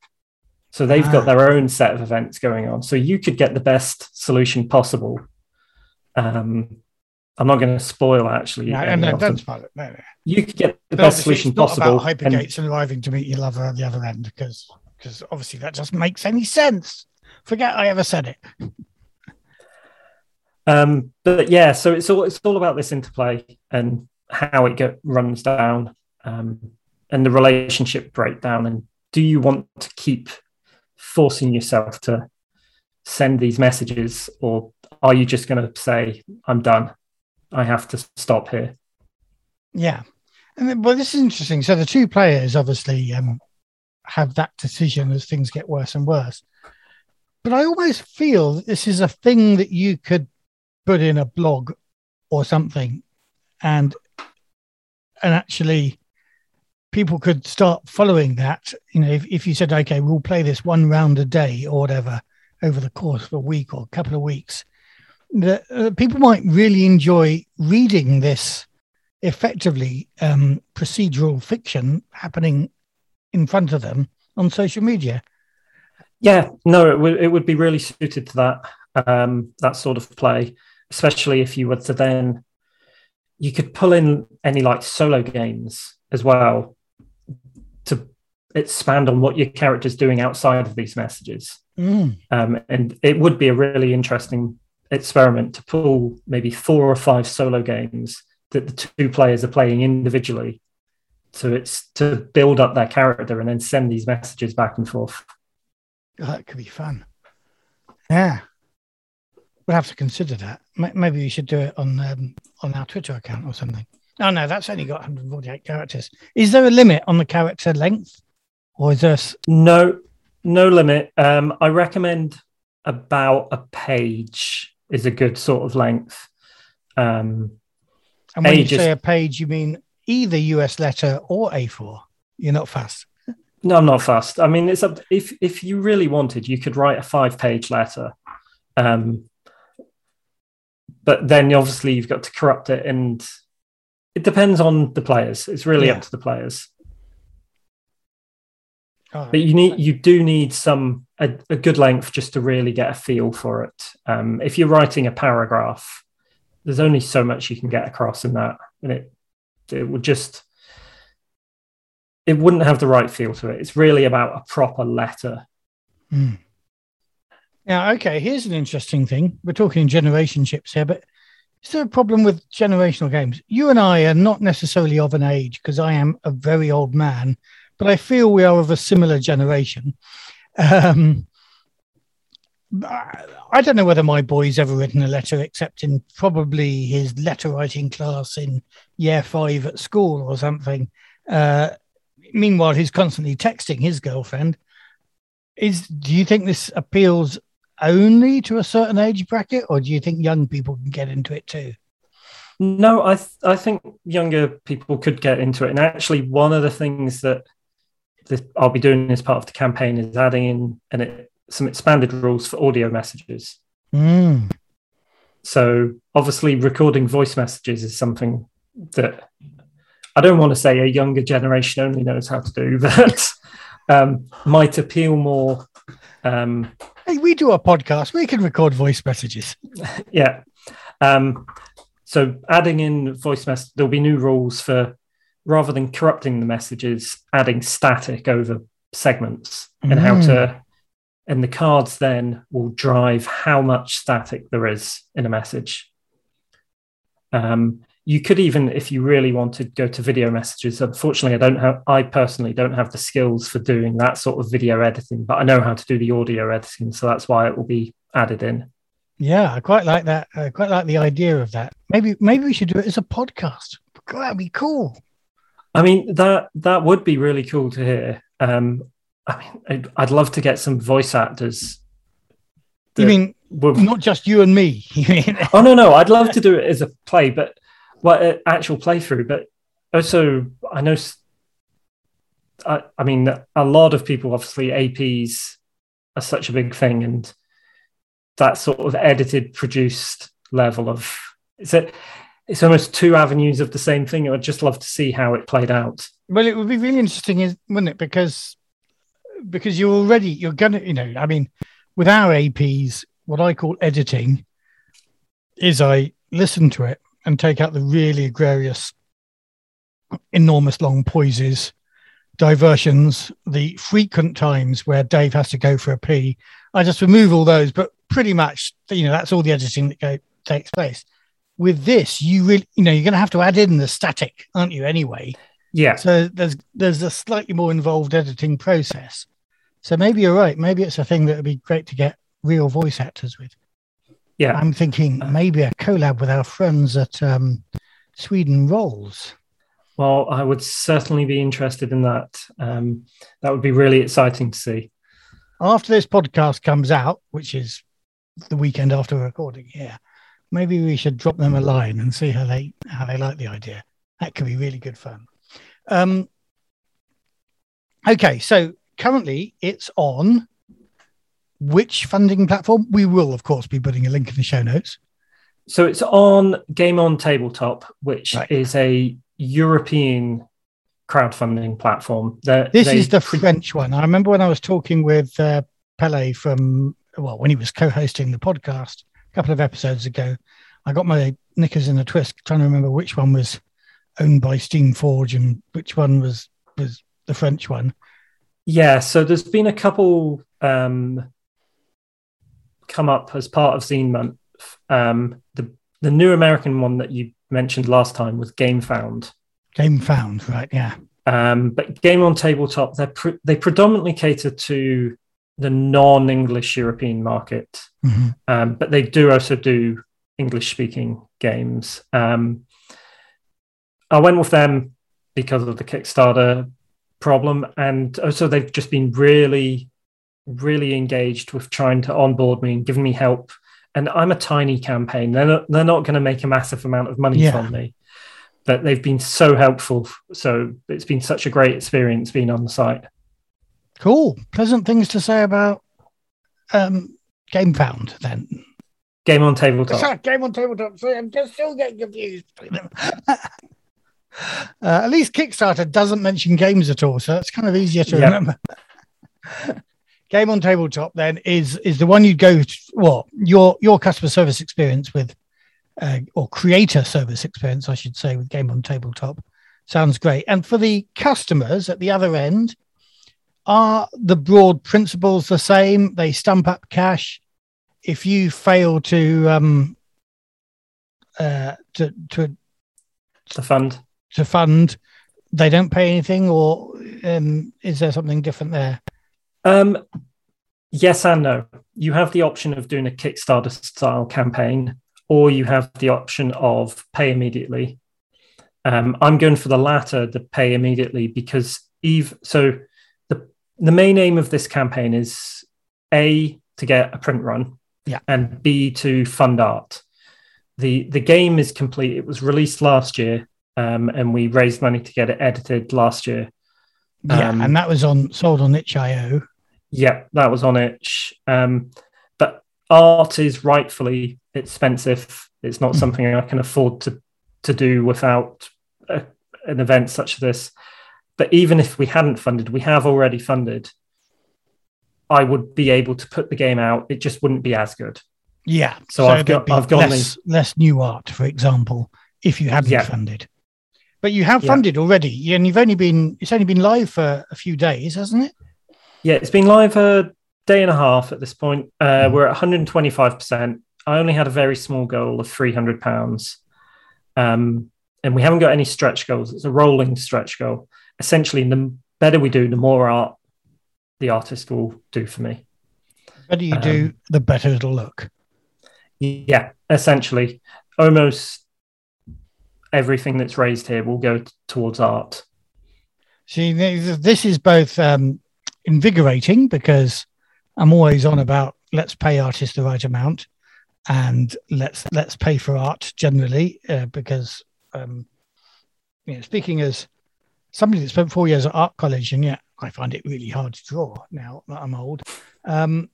So they've ah. got their own set of events going on. So you could get the best solution possible. Um, I'm not going to spoil actually. No, no, don't spoil it. No, no. You could get the but best solution it's not possible. About hypergates and, and arriving to meet your lover at the other end because because obviously that just makes any sense. Forget I ever said it. Um, but yeah, so it's all it's all about this interplay and how it get, runs down. Um, and the relationship breakdown and do you want to keep forcing yourself to send these messages or are you just going to say i'm done. I have to stop here yeah. And well this is interesting. So the two players obviously um, have that decision as things get worse and worse. But i almost feel this is a thing that you could put in a blog or something and and actually people could start following that. You know, if, if you said, okay, we'll play this one round a day or whatever over the course of a week or a couple of weeks, the, uh, people might really enjoy reading this effectively um, procedural fiction happening in front of them on social media. Yeah, no, it would it would be really suited to that um, that sort of play, especially if you were to then you could pull in any like solo games as well expand on what your character's doing outside of these messages. Mm. Um, and it would be a really interesting experiment to pull maybe four or five solo games that the two players are playing individually. So it's to build up their character and then send these messages back and forth. Oh, that could be fun. Yeah. We'll have to consider that. Maybe we should do it on um, on our Twitter account or something. Oh no, that's only got 148 characters. Is there a limit on the character length, or is there? No, no limit. Um, I recommend about a page is a good sort of length. Um, and when you say a page, you mean either US letter or A4. You're not fast. No, I'm not fast. I mean, it's up. if if you really wanted, you could write a five page letter. Um, but then obviously you've got to corrupt it and it depends on the players. It's really yeah. up to the players. Oh, but you need you do need some a, a, good length just to really get a feel for it. Um, if you're writing a paragraph, there's only so much you can get across in that, and it it would just it wouldn't have the right feel to it. It's really about a proper letter. Mm. Now, okay, here's an interesting thing. We're talking generation ships here, but is there a problem with generational games? You and I are not necessarily of an age because I am a very old man, but I feel we are of a similar generation. Um, I don't know whether my boy's ever written a letter except in probably his letter writing class in year five at school or something. Uh, meanwhile, he's constantly texting his girlfriend. Is do you think this appeals only to a certain age bracket, or do you think young people can get into it too? No, I th- I think younger people could get into it, and actually, one of the things that this, I'll be doing as part of the campaign is adding in and it, some expanded rules for audio messages. Mm. So obviously, recording voice messages is something that I don't want to say a younger generation only knows how to do, [LAUGHS] but um, might appeal more. Um, hey, we do a podcast. We can record voice messages. [LAUGHS] yeah. Um, so adding in voice message, there'll be new rules for rather than corrupting the messages, adding static over segments mm. and how to and the cards then will drive how much static there is in a message. Um, you could even, if you really wanted, go to video messages. Unfortunately, I don't have, I personally don't have the skills for doing that sort of video editing, but I know how to do the audio editing, so that's why it will be added in. Yeah, I quite like that. I quite like the idea of that. Maybe, maybe we should do it as a podcast. That'd be cool. I mean that that would be really cool to hear. Um, I mean, I'd, I'd love to get some voice actors. You mean were, not just you and me? [LAUGHS] oh no, no, I'd love to do it as a play, but what well, actual playthrough. But also, I know. I, I mean, a lot of people obviously APs are such a big thing, and that sort of edited, produced level of is it it's almost two avenues of the same thing. I'd just love to see how it played out. Well, it would be really interesting, wouldn't it? Because because you're already you're gonna, you know, I mean, with our APs, what I call editing is I listen to it and take out the really egregious, enormous long pauses, diversions, the frequent times where Dave has to go for a pee. I just remove all those, but pretty much, you know, that's all the editing that go, takes place with this, you really, you know, you're going to have to add in the static, aren't you? Anyway, yeah. So there's there's a slightly more involved editing process. So maybe you're right. Maybe it's a thing that would be great to get real voice actors with. Yeah. I'm thinking maybe a collab with our friends at um, Sweden Rolls. Well, I would certainly be interested in that. Um, that would be really exciting to see. After this podcast comes out, which is the weekend after recording, yeah, maybe we should drop them a line and see how they how they like the idea. That could be really good fun. Um, okay, so currently it's on which funding platform? We will, of course, be putting a link in the show notes. So it's on Game on Tabletop, which right. is a European crowdfunding platform. They're, this they... is the French one. I remember when I was talking with uh, Pele from well, when he was co-hosting the podcast, couple of episodes ago. I got my knickers in a twist trying to remember which one was owned by Steamforge and which one was was the French one. Yeah, so there's been a couple um, come up as part of Zine Month. Um, the the new American one that you mentioned last time was Gamefound. Game Found, right? Yeah. Um, but Game on Tabletop, they pre- they predominantly cater to the non-English European market, mm-hmm. um, but they do also do English-speaking games. Um, I went with them because of the Kickstarter problem, and also they've just been really, really engaged with trying to onboard me and giving me help. And I'm a tiny campaign; they're not, they're not going to make a massive amount of money yeah. from me, but they've been so helpful. So it's been such a great experience being on the site. Cool. Pleasant things to say about um, Gamefound then. Game on tabletop. Sorry, game on tabletop. Sorry, I'm just still getting confused. [LAUGHS] uh, at least Kickstarter doesn't mention games at all, so that's kind of easier to yep. remember. [LAUGHS] game on tabletop then is is the one you go to, well your your customer service experience with uh, or creator service experience, I should say, with game on tabletop sounds great. And for the customers at the other end, are the broad principles the same? They stump up cash. if you fail to um, uh, to to The fund. to fund, they don't pay anything, or um, is there something different there? Um, yes and no. You have the option of doing a Kickstarter style campaign, or you have the option of pay immediately. Um, I'm going for the latter, the pay immediately, because Eve. So the main aim of this campaign is a to get a print run, Yeah. and b to fund art. the The game is complete. It was released last year, um, and we raised money to get it edited last year. Yeah, Um, and that was on sold on itch.io. Yeah, that was on itch. Um, but art is rightfully expensive. It's not Mm. something I can afford to to do without a, an event such as this. But even if we hadn't funded, we have already funded. I would be able to put the game out. It just wouldn't be as good. Yeah, So I've got- I've less, less new art, for example, if you hadn't Yeah. funded. But you have Yeah. funded already, and you've only been it's only been live for a few days, hasn't it? Yeah, it's been live a day and a half at this point. Uh, Mm. We're at 125%. I only had a very small goal of £300. Um, and we haven't got any stretch goals. It's a rolling stretch goal. Essentially, the better we do, the more art the artist will do for me. The better you do, Um, the better it'll look. Yeah, essentially, almost everything that's raised here will go t- towards art. See, th- this is both um, invigorating because I'm always on about let's pay artists the right amount, and let's let's pay for art generally uh, because um, you know speaking as somebody that spent four years at art college and yet I find it really hard to draw now that I'm old. Um,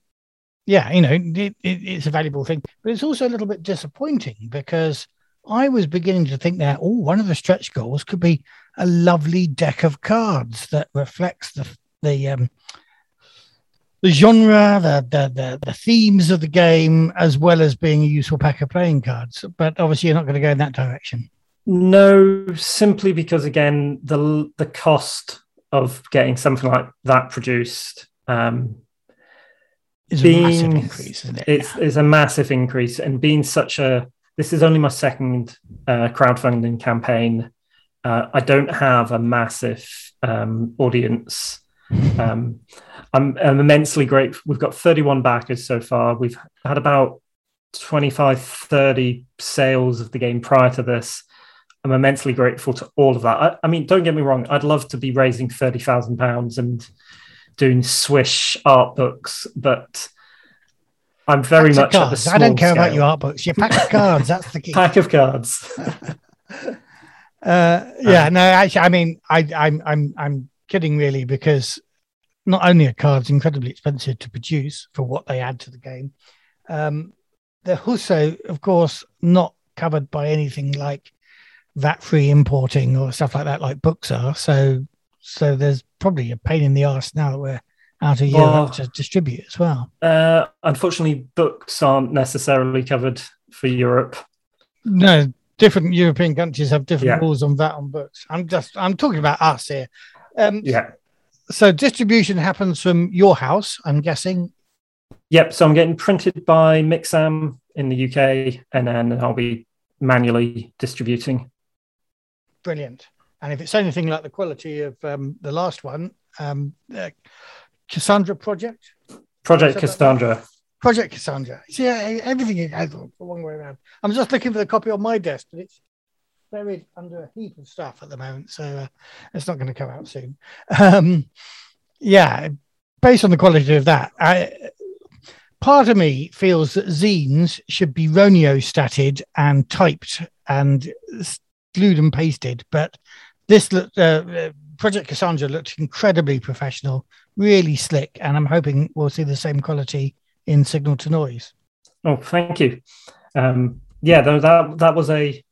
yeah, you know, it, it, it's a valuable thing, but it's also a little bit disappointing because I was beginning to think that oh, one of the stretch goals could be a lovely deck of cards that reflects the the um, the genre, the, the the the themes of the game, as well as being a useful pack of playing cards. But obviously, you're not going to go in that direction. No, simply because again, the the cost of getting something like that produced um, It's a massive increase, isn't it? it's, it's a massive increase. And being such a this is only my second uh, crowdfunding campaign. Uh, I don't have a massive um, audience. Um, I'm, I'm immensely grateful. We've got 31 backers so far. We've had about 25, 30 sales of the game prior to this. I'm immensely grateful to all of that. I, I mean, don't get me wrong. I'd love to be raising thirty thousand pounds and doing swish art books, but I'm very Packs much at the cards. I don't care about your art books. Your pack of cards. That's the [LAUGHS] key. pack of cards. [LAUGHS] [LAUGHS] Uh, yeah, no, actually, I mean, I, I'm, I'm, I'm kidding really because not only are cards incredibly expensive to produce for what they add to the game, um, they're also, of course, not covered by anything like VAT-free importing or stuff like that, like books are. So, so there's probably a pain in the ass now that we're out of Europe Well- to distribute as well. Uh, unfortunately, books aren't necessarily covered for Europe. No, different European countries have different Yeah. rules on that on books. I'm just, I'm talking about us here. Um, Yeah. so distribution happens from your house, I'm guessing. Yep. So I'm getting printed by Mixam in the UK, and then I'll be manually distributing. Brilliant. And if it's anything like the quality of um, the last one, um, uh, Cassandra Project, Project Cassandra. Project Cassandra. See, everything is the wrong way around. I'm just looking for the copy on my desk, but it's buried under a heap of stuff at the moment, so uh, it's not going to come out soon. [LAUGHS] Um, yeah, based on the quality of that, I, part of me feels that zines should be Roneo statted and typed and glued and pasted, but this looked, uh, uh, Project Cassandra looked incredibly professional, really slick, and I'm hoping we'll see the same quality in Signal to Noise. Oh, thank you. Um, yeah, though that that was a.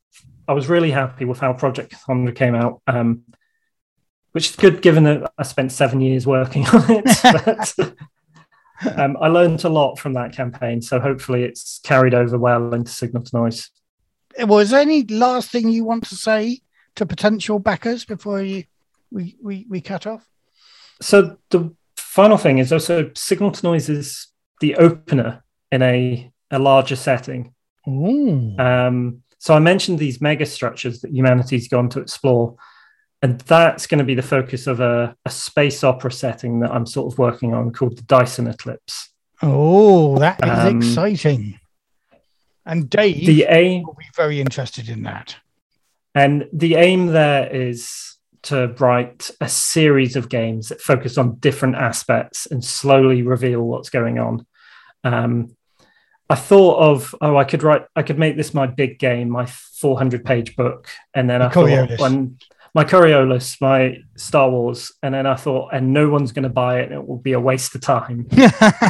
I was really happy with how Project Cassandra came out, um, which is good given that I spent seven years working [LAUGHS] on it. But, [LAUGHS] um, I learned a lot from that campaign, so hopefully it's carried over well into Signal to Noise. Was there any last thing you want to say to potential backers before you we we, we cut off? So the final thing is also Signal to Noise is the opener in a, a larger setting. Um, so I mentioned these mega structures that humanity's gone to explore, and that's going to be the focus of a, a space opera setting that I'm sort of working on called the Dyson Eclipse. Oh, that is Um, exciting. And Dave The aim will be very interested in that. and the aim there is to write a series of games that focus on different aspects and slowly reveal what's going on. Um, I thought of oh I could write I could make this my big game my 400 page book and then The I thought Coriolis. when my Coriolis my Star Wars and then I thought and no one's going to buy it and it will be a waste of time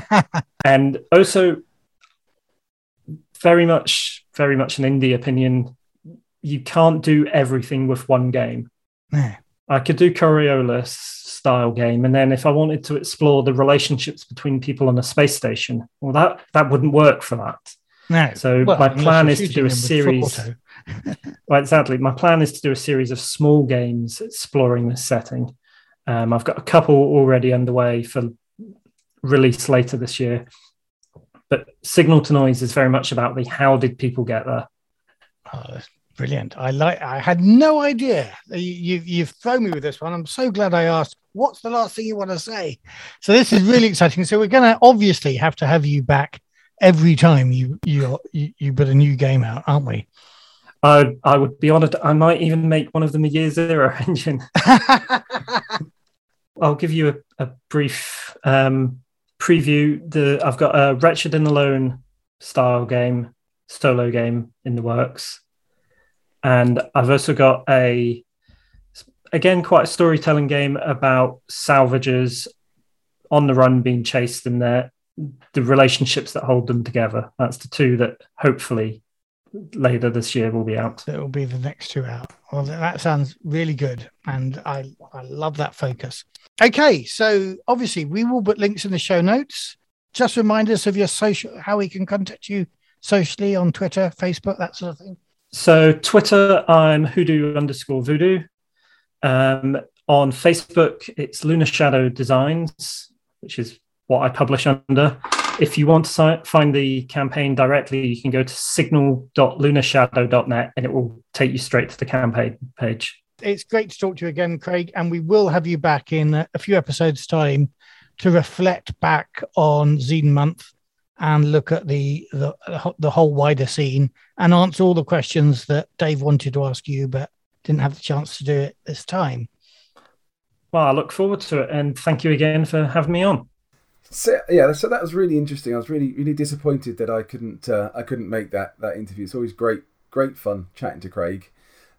[LAUGHS] and also very much very much an indie opinion you can't do everything with one game Yeah. I could do Coriolis style game, and then if I wanted to explore the relationships between people on a space station, well, that that wouldn't work for that. No. So Well, my plan is to do a series. [LAUGHS] [LAUGHS] Well, exactly. My plan is to do a series of small games exploring this setting. Um, I've got a couple already underway for release later this year, but Signal to Noise is very much about the how did people get there. Oh, that's brilliant. I like. I had no idea. You, you, you've thrown me with this one. I'm so glad I asked. What's the last thing you want to say? So this is really exciting. So we're going to obviously have to have you back every time you you you, you put a new game out, aren't we? I I would be honoured. I might even make one of them a year zero [LAUGHS] engine. [LAUGHS] I'll give you a, a brief um, preview. The I've got a Wretched and Alone style game, solo game in the works, and I've also got a again quite a storytelling game about salvagers on the run being chased and their the relationships that hold them together. That's the two that hopefully later this year will be out. It will be the next two out. Well, that sounds really good, and I I love that focus. Okay, so obviously we will put links in the show notes. Just remind us of your social, how we can contact you socially on Twitter, Facebook, that sort of thing. So Twitter, I'm hoodoo underscore voodoo. Um, on Facebook, it's Lunar Shadow Designs, which is what I publish under. If you want to find the campaign directly, you can go to signal.lunarshadow.net and it will take you straight to the campaign page. It's great to talk to you again, Craig, and we will have you back in a, a few episodes' time to reflect back on Zine Month and look at the, the the whole wider scene and answer all the questions that Dave wanted to ask you, but didn't have the chance to do it this time. Well, I look forward to it and thank you again for having me on. So yeah, so that was really interesting. I was really really disappointed that I couldn't uh, I couldn't make that that interview. It's always great great fun chatting to Craig.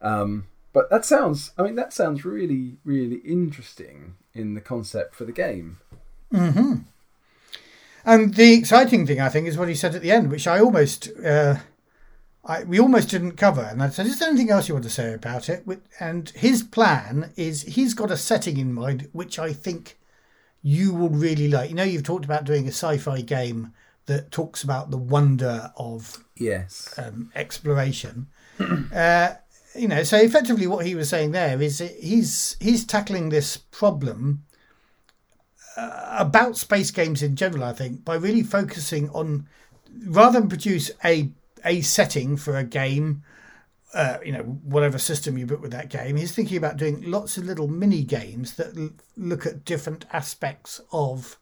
Um, but that sounds I mean that sounds really really interesting in the concept for the game. Mm-hmm. And the exciting thing, I think, is what he said at the end, which I almost, uh, I, we almost didn't cover. And I said, "Is there anything else you want to say about it?" And his plan is he's got a setting in mind, which I think you will really like. You know, you've talked about doing a sci-fi game that talks about the wonder of Yes. um, exploration. [CLEARS THROAT] uh, you know, so effectively, what he was saying there is he's he's tackling this problem uh, about space games in general. I think by really focusing on rather than produce a a setting for a game. Uh, you know, whatever system you put with that game, he's thinking about doing lots of little mini games that l- look at different aspects of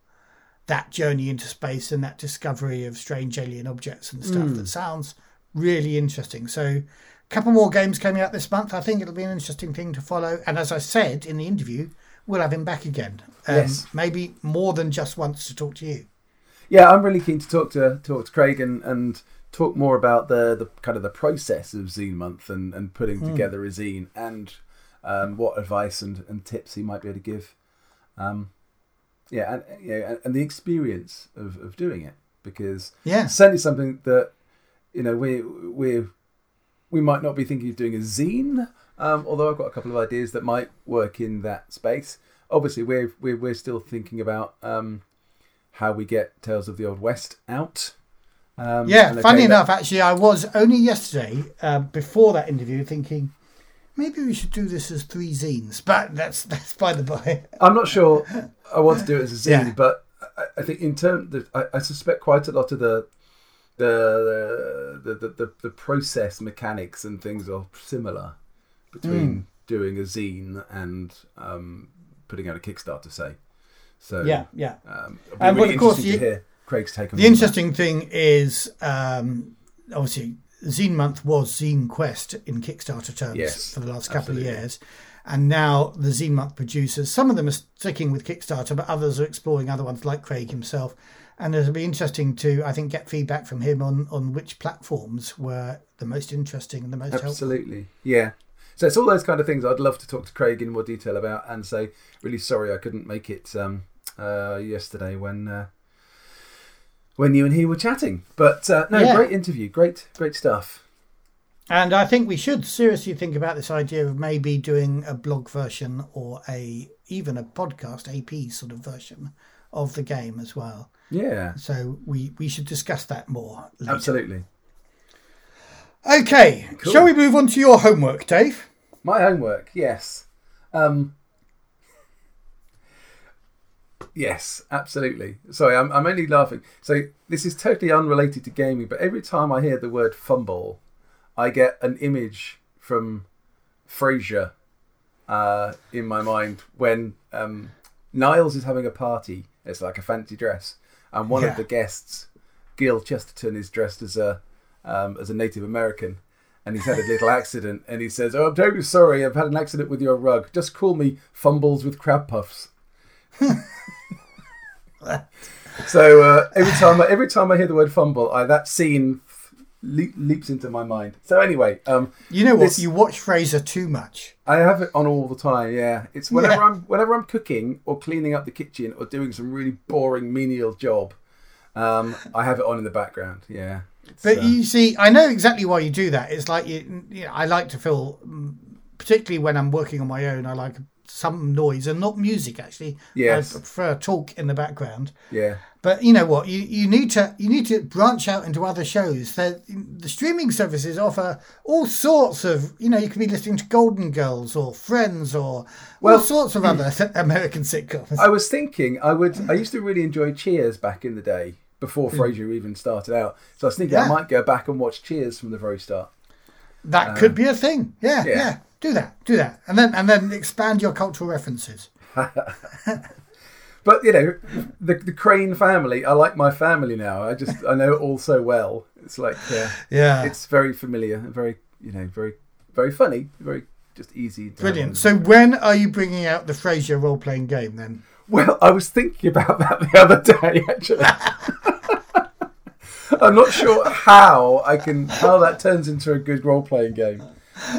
that journey into space and that discovery of strange alien objects and stuff that sounds really interesting. So, a couple more games coming out this month. I think it'll be an interesting thing to follow. And as I said in the interview, we'll have him back again. Um, Yes. Maybe more than just once to talk to you. Yeah, I'm really keen to talk to talk to Craig and, and talk more about the, the kind of the process of Zine Month and, and putting together a zine and um, what advice and, and tips he might be able to give. Um, yeah, and yeah, and, and the experience of, of doing it because Yeah. it's certainly something that you know we we we might not be thinking of doing a zine. Um, although I've got a couple of ideas that might work in that space. Obviously, we're we're, we're still thinking about um, how we get Tales of the Old West out. Um, Yeah, funny that- enough, actually, I was only yesterday uh, before that interview thinking maybe we should do this as three zines, but that's [LAUGHS] that's by the by. I'm not sure I want to do it as a [LAUGHS] zine, Yeah. but I, I think in terms, I, I suspect quite a lot of the the the, the the the process mechanics and things are similar between doing a zine and um, putting out a Kickstarter, say. So Yeah, yeah. um, And, really of course, you- hear Craig's take on The all that. interesting thing is, um, obviously, Zine Month was Zine Quest in Kickstarter terms Yes, for the last couple absolutely. of years. And now the Zine Month producers, some of them are sticking with Kickstarter, but others are exploring other ones like Craig himself. And it'll be interesting to, I think, get feedback from him on, on which platforms were the most interesting and the most helpful. Absolutely, yeah. So it's all those kind of things I'd love to talk to Craig in more detail about, and say really sorry I couldn't make it um, uh, yesterday when uh, when you and he were chatting. But uh, no, Yeah. great interview, great great stuff. And I think we should seriously think about this idea of maybe doing a blog version or a even a podcast AP sort of version of the game as well. Yeah, So we we should discuss that more. Later. absolutely. Okay, Cool. shall we move on to your homework, Dave? My homework, yes. Um, yes, absolutely. Sorry, I'm, I'm only laughing. So this is totally unrelated to gaming, but every time I hear the word fumble, I get an image from Frasier uh, in my mind when um, Niles is having a party. It's like a fancy dress, and one Yeah. of the guests, Gil Chesterton, is dressed as a um, as a Native American, and he's had a little accident, and he says, "Oh, I'm terribly sorry. I've had an accident with your rug. Just call me Fumbles with Crab Puffs." [LAUGHS] so uh, every time, I, every time I hear the word fumble, I, that scene le- leaps into my mind. So anyway, um, You know what? This- You watch Frasier too much. I have it on all the time. Yeah, it's whenever Yeah. I'm whenever I'm cooking or cleaning up the kitchen or doing some really boring menial job. Um, I have it on in the background. Yeah, But uh, you see, I know exactly why you do that. It's like you, you know, I like to feel, mm, particularly when I'm working on my own, I like some noise and not music. Actually, Yes. I prefer talk in the background. yeah, But you know what? You you need to you need to branch out into other shows. That the streaming services offer all sorts of. You know, you could be listening to Golden Girls or Friends or Well- all sorts of other [LAUGHS] American sitcoms. I was thinking I would. I used to really enjoy Cheers back in the day before Hmm. Frasier even started out. So I was thinking Yeah. I might go back and watch Cheers from the very start. that could be a thing. Yeah, yeah, yeah. Do that. Do that. And then and then expand your cultural references. [LAUGHS] But you know, the the Crane family. I like my family now. I just I know it all so well. It's like uh, Yeah. it's very familiar, and very you know, very very funny, very just easy. To Brilliant. So when are you bringing out the Frasier role playing game then? Well, I was thinking about that the other day, actually. [LAUGHS] I'm not sure how I can how that turns into a good role playing game.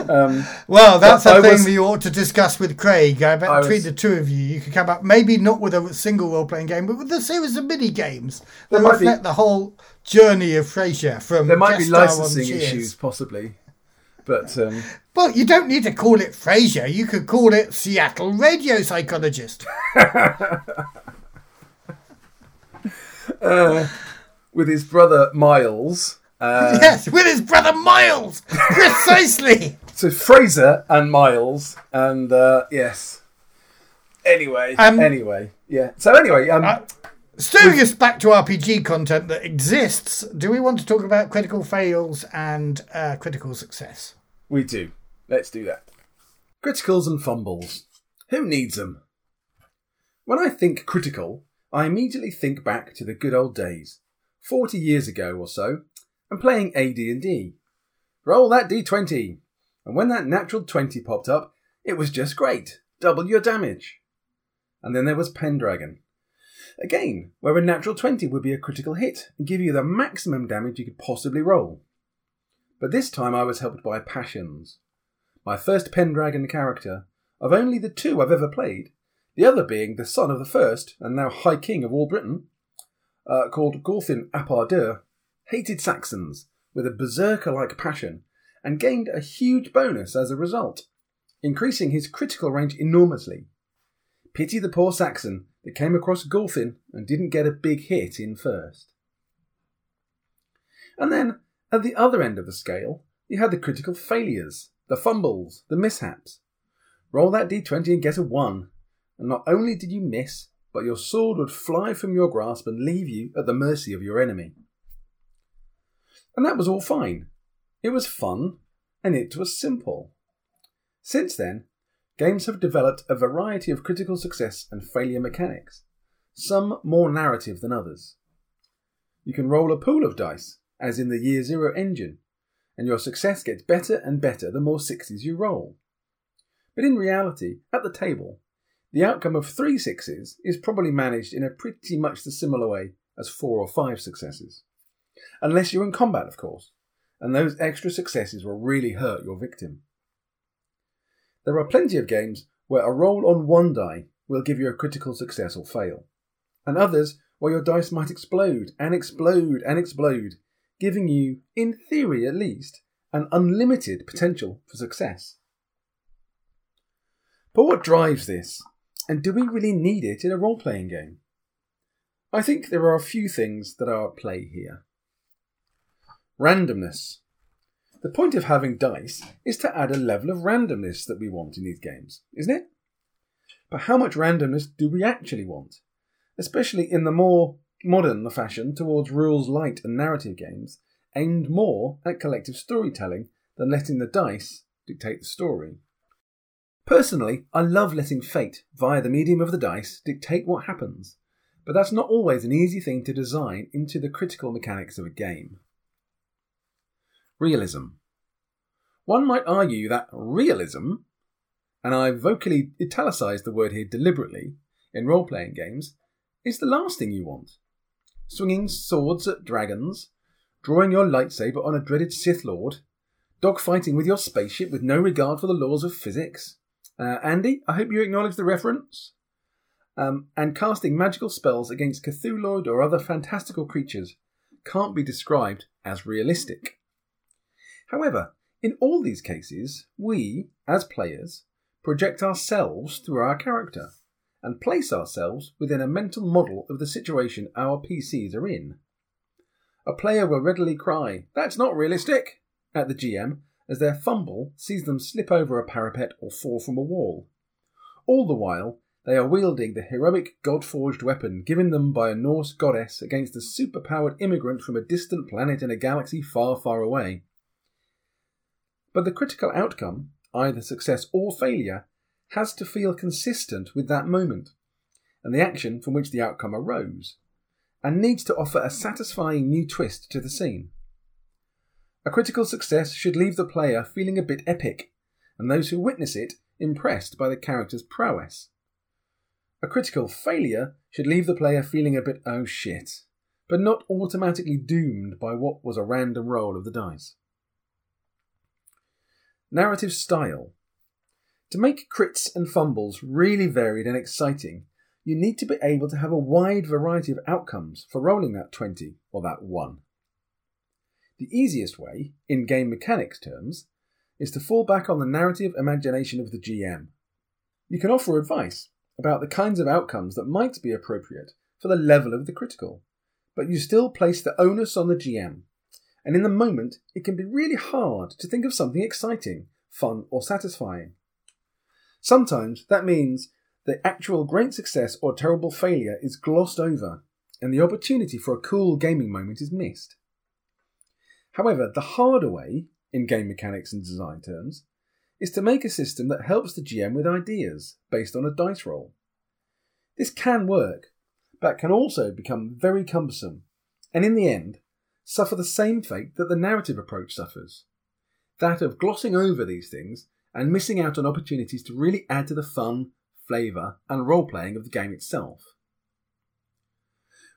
Um, Well, that's But a I thing was- we ought to discuss with Craig. I bet I between was- the two of you, you could come up maybe not with a single role playing game, but with a series of mini games that might be- reflect the whole journey of Frasier from there might be guest star on licensing issues, possibly, but um, Well, you don't need to call it Frasier. You could call it Seattle Radio Psychologist. [LAUGHS] with his brother Miles. Uh, [LAUGHS] yes, with his brother Miles. Precisely. [LAUGHS] So Fraser and Miles, and uh, yes. Anyway, Um, anyway, yeah. So anyway, um, Uh, Steering us back to RPG content that exists, do we want to talk about critical fails and uh, critical success? we do. Let's do that. Criticals and fumbles. Who needs them? When I think critical, I immediately think back to the good old days, forty years ago or so, and playing AD&D. Roll that d20, and when that natural twenty popped up, it was just great. Double your damage. And then there was Pendragon. Again, where a natural 20 would be a critical hit and give you the maximum damage you could possibly roll. But this time I was helped by Passions, my first Pendragon character, of only the two I've ever played, the other being the son of the first, and now High King of all Britain, uh, called Gorfin Apardeur, hated Saxons with a berserker like passion, and gained a huge bonus as a result, increasing his critical range enormously. Pity the poor Saxon that came across Gorfin and didn't get a big hit in first. And then, at the other end of the scale, you had the critical failures, the fumbles, the mishaps. Roll that d20 and get a 1, and not only did you miss, but your sword would fly from your grasp and leave you at the mercy of your enemy. And that was all fine. It was fun, and it was simple. Since then, games have developed a variety of critical success and failure mechanics, some more narrative than others. You can roll a pool of dice, as in the Year Zero engine, and your success gets better and better the more sixes you roll. But in reality, at the table, the outcome of three sixes is probably managed in a pretty much the similar way as four or five successes. Unless you're in combat, of course, and those extra successes will really hurt your victim. There are plenty of games where a roll on one die will give you a critical success or fail, and others where your dice might explode and explode and explode, giving you, in theory at least, an unlimited potential for success. But what drives this? And do we really need it in a role playing game? I think there are a few things that are at play here. Randomness. The point of having dice is to add a level of randomness that we want in these games, isn't it? But how much randomness do we actually want? Especially in the more modern fashion towards rules light and narrative games, aimed more at collective storytelling than letting the dice dictate the story. Personally, I love letting fate, via the medium of the dice, dictate what happens, but that's not always an easy thing to design into the critical mechanics of a game. Realism. One might argue that realism, and I vocally italicise the word here deliberately, in role playing games, is the last thing you want. Swinging swords at dragons, drawing your lightsaber on a dreaded Sith Lord, dogfighting with your spaceship with no regard for the laws of physics, uh, Andy, I hope you acknowledge the reference. Um, and casting magical spells against Cthulhu or other fantastical creatures can't be described as realistic. However, in all these cases, we, as players, project ourselves through our character and place ourselves within a mental model of the situation our PCs are in. A player will readily cry, That's not realistic! at the GM as their fumble sees them slip over a parapet or fall from a wall. All the while, they are wielding the heroic god forged weapon given them by a Norse goddess against a superpowered immigrant from a distant planet in a galaxy far, far away. But the critical outcome, either success or failure, has to feel consistent with that moment and the action from which the outcome arose, and needs to offer a satisfying new twist to the scene. A critical success should leave the player feeling a bit epic, and those who witness it impressed by the character's prowess. A critical failure should leave the player feeling a bit oh shit, but not automatically doomed by what was a random roll of the dice. Narrative style. To make crits and fumbles really varied and exciting, you need to be able to have a wide variety of outcomes for rolling that 20 or that 1. The easiest way, in game mechanics terms, is to fall back on the narrative imagination of the GM. You can offer advice about the kinds of outcomes that might be appropriate for the level of the critical, but you still place the onus on the GM. And in the moment, it can be really hard to think of something exciting, fun, or satisfying. Sometimes that means the actual great success or terrible failure is glossed over, and the opportunity for a cool gaming moment is missed. However, the harder way, in game mechanics and design terms, is to make a system that helps the GM with ideas based on a dice roll. This can work, but can also become very cumbersome, and in the end, suffer the same fate that the narrative approach suffers that of glossing over these things and missing out on opportunities to really add to the fun, flavour, and role playing of the game itself.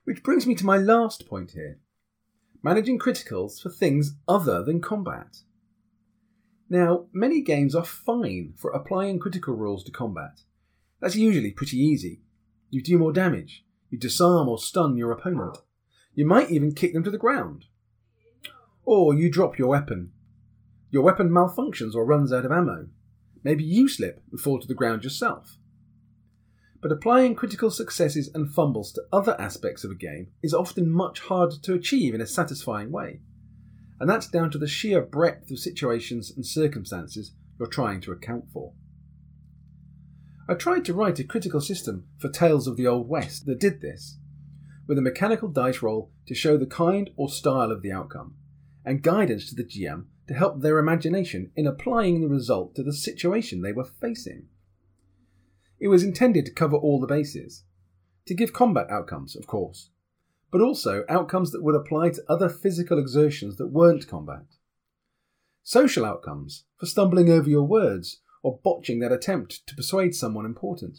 Which brings me to my last point here managing criticals for things other than combat. Now, many games are fine for applying critical rules to combat. That's usually pretty easy. You do more damage, you disarm or stun your opponent. You might even kick them to the ground. Or you drop your weapon. Your weapon malfunctions or runs out of ammo. Maybe you slip and fall to the ground yourself but applying critical successes and fumbles to other aspects of a game is often much harder to achieve in a satisfying way. And that's down to the sheer breadth of situations and circumstances you're trying to account for. I tried to write a critical system for Tales of the Old West that did this, with a mechanical dice roll to show the kind or style of the outcome, and guidance to the GM to help their imagination in applying the result to the situation they were facing. It was intended to cover all the bases, to give combat outcomes, of course, but also outcomes that would apply to other physical exertions that weren't combat. Social outcomes for stumbling over your words or botching that attempt to persuade someone important.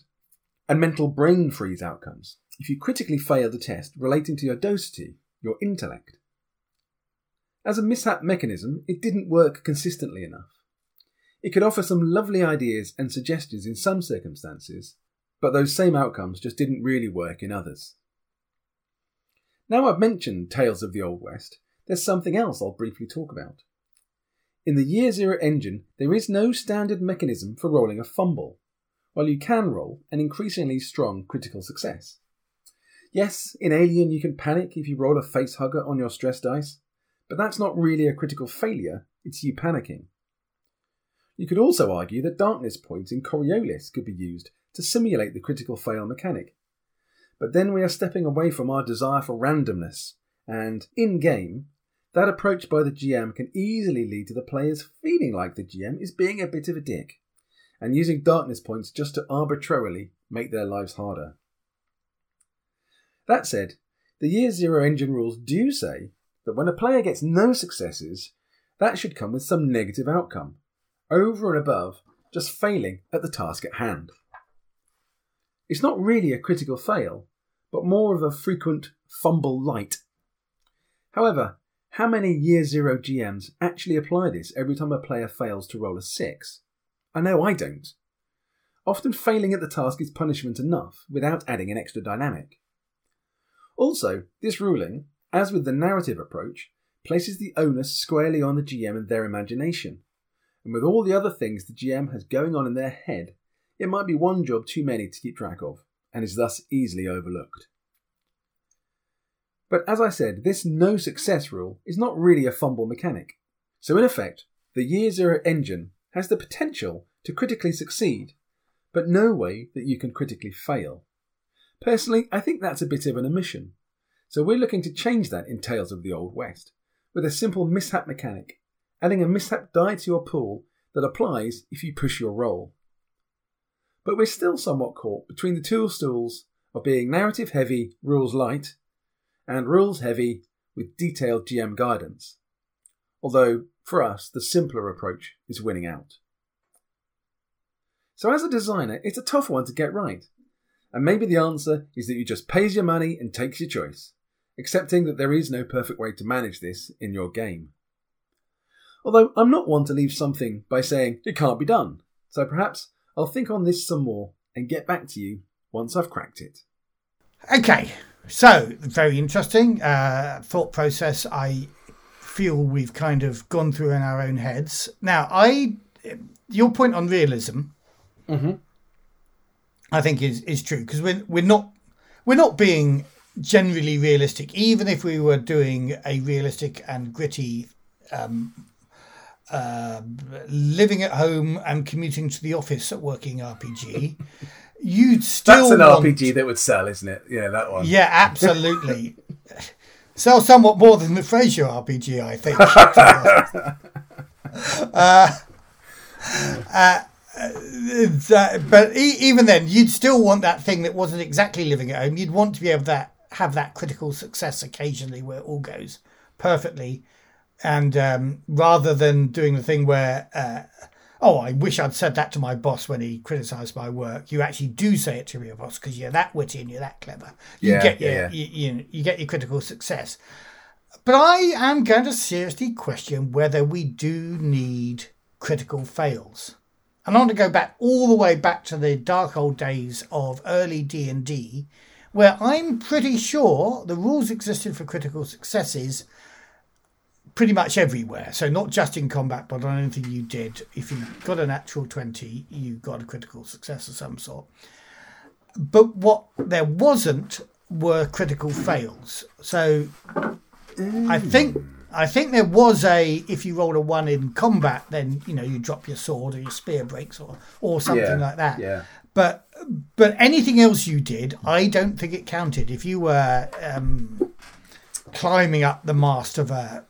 And mental brain freeze outcomes if you critically fail the test relating to your docility, your intellect. As a mishap mechanism, it didn't work consistently enough. It could offer some lovely ideas and suggestions in some circumstances, but those same outcomes just didn't really work in others. Now I've mentioned Tales of the Old West, there's something else I'll briefly talk about. In the Year Zero engine, there is no standard mechanism for rolling a fumble, while you can roll an increasingly strong critical success. Yes, in Alien you can panic if you roll a face hugger on your stress dice, but that's not really a critical failure, it's you panicking. You could also argue that darkness points in Coriolis could be used to simulate the critical fail mechanic. But then we are stepping away from our desire for randomness, and in game, that approach by the GM can easily lead to the players feeling like the GM is being a bit of a dick, and using darkness points just to arbitrarily make their lives harder. That said, the Year Zero engine rules do say that when a player gets no successes, that should come with some negative outcome, over and above just failing at the task at hand. It's not really a critical fail, but more of a frequent fumble light. However, how many Year Zero GMs actually apply this every time a player fails to roll a 6? I know I don't. Often failing at the task is punishment enough without adding an extra dynamic. Also, this ruling, as with the narrative approach, places the onus squarely on the GM and their imagination. And with all the other things the GM has going on in their head, it might be one job too many to keep track of, and is thus easily overlooked. But as I said, this no success rule is not really a fumble mechanic. So in effect, the Year Zero engine has the potential to critically succeed, but no way that you can critically fail. Personally, I think that's a bit of an omission. So we're looking to change that in Tales of the Old West with a simple mishap mechanic, adding a mishap die to your pool that applies if you push your roll. But we're still somewhat caught between the two stools of being narrative heavy, rules light, and rules heavy with detailed GM guidance. Although, for us, the simpler approach is winning out. So, as a designer, it's a tough one to get right. And maybe the answer is that you just pays your money and takes your choice, accepting that there is no perfect way to manage this in your game. Although I'm not one to leave something by saying it can't be done, so perhaps I'll think on this some more and get back to you once I've cracked it. Okay, so very interesting uh, thought process. I feel we've kind of gone through in our own heads. Now, I your point on realism. Mm-hmm. I think is is true because we're we're not we're not being generally realistic. Even if we were doing a realistic and gritty, um, uh, living at home and commuting to the office at working RPG, [LAUGHS] you'd still That's an want, RPG that would sell, isn't it? Yeah, that one. Yeah, absolutely. [LAUGHS] Sell somewhat more than the Frasier RPG, I think. [LAUGHS] uh, uh, that, but e- even then, you'd still want that thing that wasn't exactly living at home. You'd want to be able to have that critical success occasionally where it all goes perfectly, and um, rather than doing the thing where, uh, oh, I wish I'd said that to my boss when he criticised my work. You actually do say it to your boss because you're that witty and you're that clever. You Yeah, get your, yeah. You, you, you get your critical success. But I am going to seriously question whether we do need critical fails. And I want to go back all the way back to the dark old days of early D and D, where I'm pretty sure the rules existed for critical successes pretty much everywhere. So not just in combat, but on anything you did. If you got a natural twenty, you got a critical success of some sort. But what there wasn't were critical fails. So I think I think there was a if you rolled a one in combat, then you know you drop your sword or your spear breaks or or something Yeah, like that. yeah. But but anything else you did, I don't think it counted. If you were um, climbing up the mast of a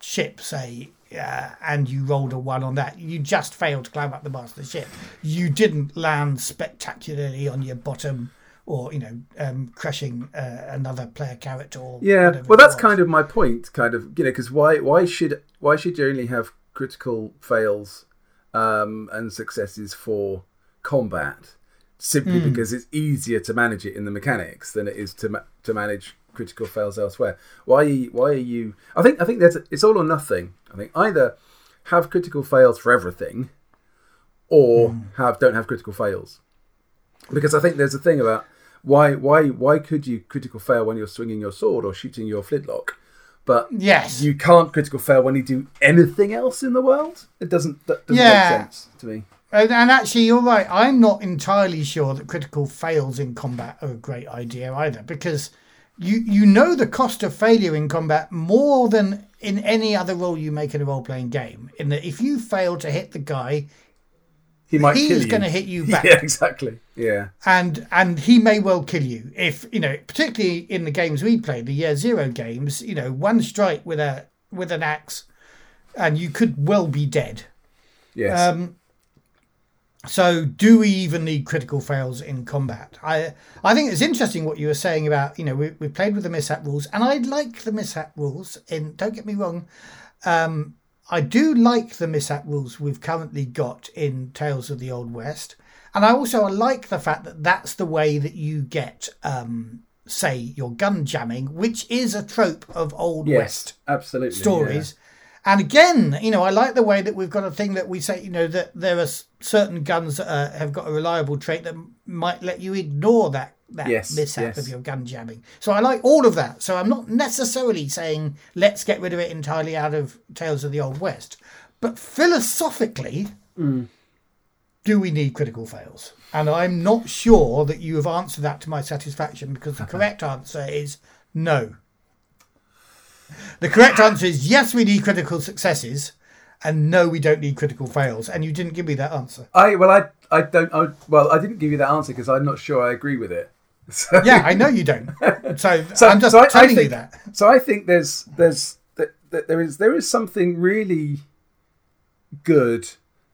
ship, say, uh, and you rolled a one on that, you just failed to climb up the mast of the ship. You didn't land spectacularly on your bottom or you know um, crushing uh, another player character. Or yeah, well, that's kind of my point. Kind of, you know, because why why should why should you only have critical fails um, and successes for combat? Simply mm. because it's easier to manage it in the mechanics than it is to ma- to manage critical fails elsewhere. Why? Are you, why are you? I think I think there's a, it's all or nothing. I think either have critical fails for everything, or mm. have don't have critical fails. Because I think there's a thing about why why why could you critical fail when you're swinging your sword or shooting your flintlock? But yes, you can't critical fail when you do anything else in the world. It doesn't that doesn't yeah. make sense to me. And, and, actually, you're right. I'm not entirely sure that critical fails in combat are a great idea either, because you you know the cost of failure in combat more than in any other role you make in a role playing game. In that, if you fail to hit the guy, he might he's going to hit you [LAUGHS] back. Yeah, exactly. Yeah, and and he may well kill you if you know, particularly in the games we play, the year zero games. You know, one strike with a with an axe, and you could well be dead. Yes. Um, so, do we even need critical fails in combat? I I think it's interesting what you were saying about you know we we played with the mishap rules, and I like the mishap rules. In don't get me wrong, um, I do like the mishap rules we've currently got in Tales of the Old West, and I also like the fact that that's the way that you get. Um, say your gun jamming, which is a trope of Old yes, West absolutely stories. Yeah and again, you know, I like the way that we've got a thing that we say, you know, that there are certain guns that uh, have got a reliable trait that might let you ignore that that yes, mishap yes. of your gun jamming. So I like all of that. So I'm not necessarily saying let's get rid of it entirely out of Tales of the Old West, but philosophically, mm. do we need critical fails? And I'm not sure that you have answered that to my satisfaction because the correct answer is no. The correct answer is yes, we need critical successes, and no, we don't need critical fails. And you didn't give me that answer. I well, I I don't. I, well, I didn't give you that answer because I'm not sure I agree with it. [LAUGHS] So, yeah, I know you don't. So, [LAUGHS] so I'm just so I, telling I think, you that. So I think there's there's that, that there is there is something really good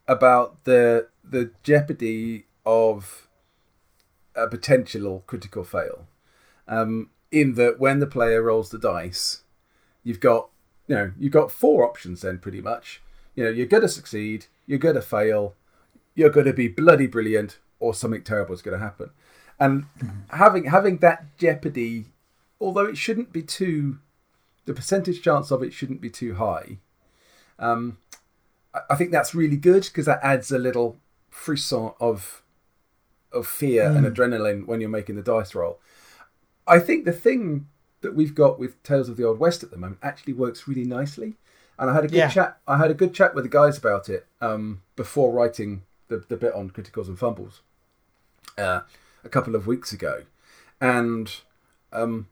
about the the jeopardy of a potential critical fail. Um, in that when the player rolls the dice, you've got you know you've got four options then pretty much. You know you're going to succeed, you're going to fail, you're going to be bloody brilliant, or something terrible is going to happen. And mm-hmm. having having that jeopardy, although it shouldn't be too, the percentage chance of it shouldn't be too high. Um, I think that's really good because that adds a little frisson of of fear mm. and adrenaline when you're making the dice roll. I think the thing that we've got with Tales of the Old West at the moment actually works really nicely. And I had a good yeah. chat. I had a good chat with the guys about it um, before writing the, the bit on criticals and fumbles uh, a couple of weeks ago, and um,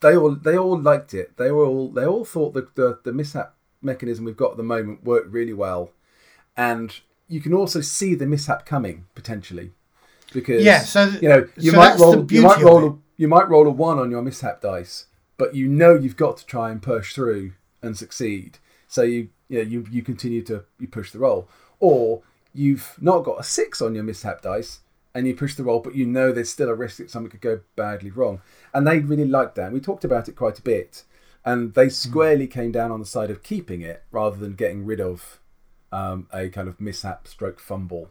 they all they all liked it. They were all they all thought that the the mishap mechanism we've got at the moment worked really well, and you can also see the mishap coming potentially because yeah, so you know you so might roll you might roll a, you might roll a one on your mishap dice, but you know you've got to try and push through and succeed. So you you know, you you continue to you push the roll, or you've not got a six on your mishap dice and you push the roll, but you know there's still a risk that something could go badly wrong. And they really liked that. we talked about it quite a bit, and they hmm. squarely mm. came down on the side of keeping it rather than getting rid of um, a kind of mishap stroke fumble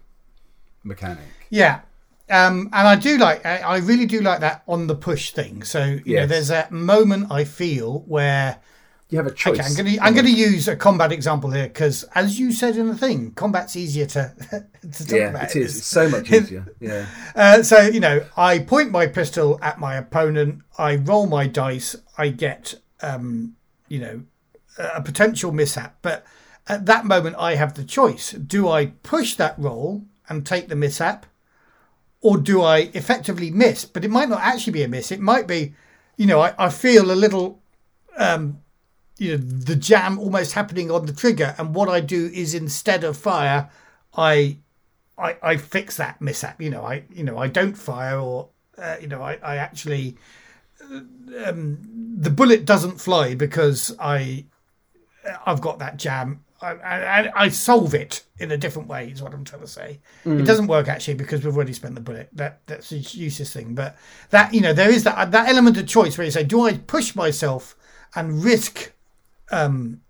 mechanic. Yeah, um, and I do like, I really do like that on the push thing. So you yes. know, there's that moment I feel where you have a choice. Okay, I'm going to I'm going to use a combat example here because, as you said in the thing, combat's easier to [LAUGHS] to talk yeah, about. it is. It's so much easier. [LAUGHS] Yeah. Uh, so you know, I point my pistol at my opponent. I roll my dice. I get, um, you know, a potential mishap. But at that moment, I have the choice: do I push that roll and take the mishap? or do I effectively miss? But it might not actually be a miss. It might be, you know, I, I feel a little, um, you know, the jam almost happening on the trigger, and what I do is instead of fire, I, I, I fix that mishap. You know, I, you know, I don't fire, or uh, you know, I, I actually, uh, um, the bullet doesn't fly because I I've got that jam. I, I, I solve it in a different way. Is what I'm trying to say. Mm. It doesn't work actually because we've already spent the bullet. That that's a useless thing. But that you know there is that that element of choice where you say, do I push myself and risk um,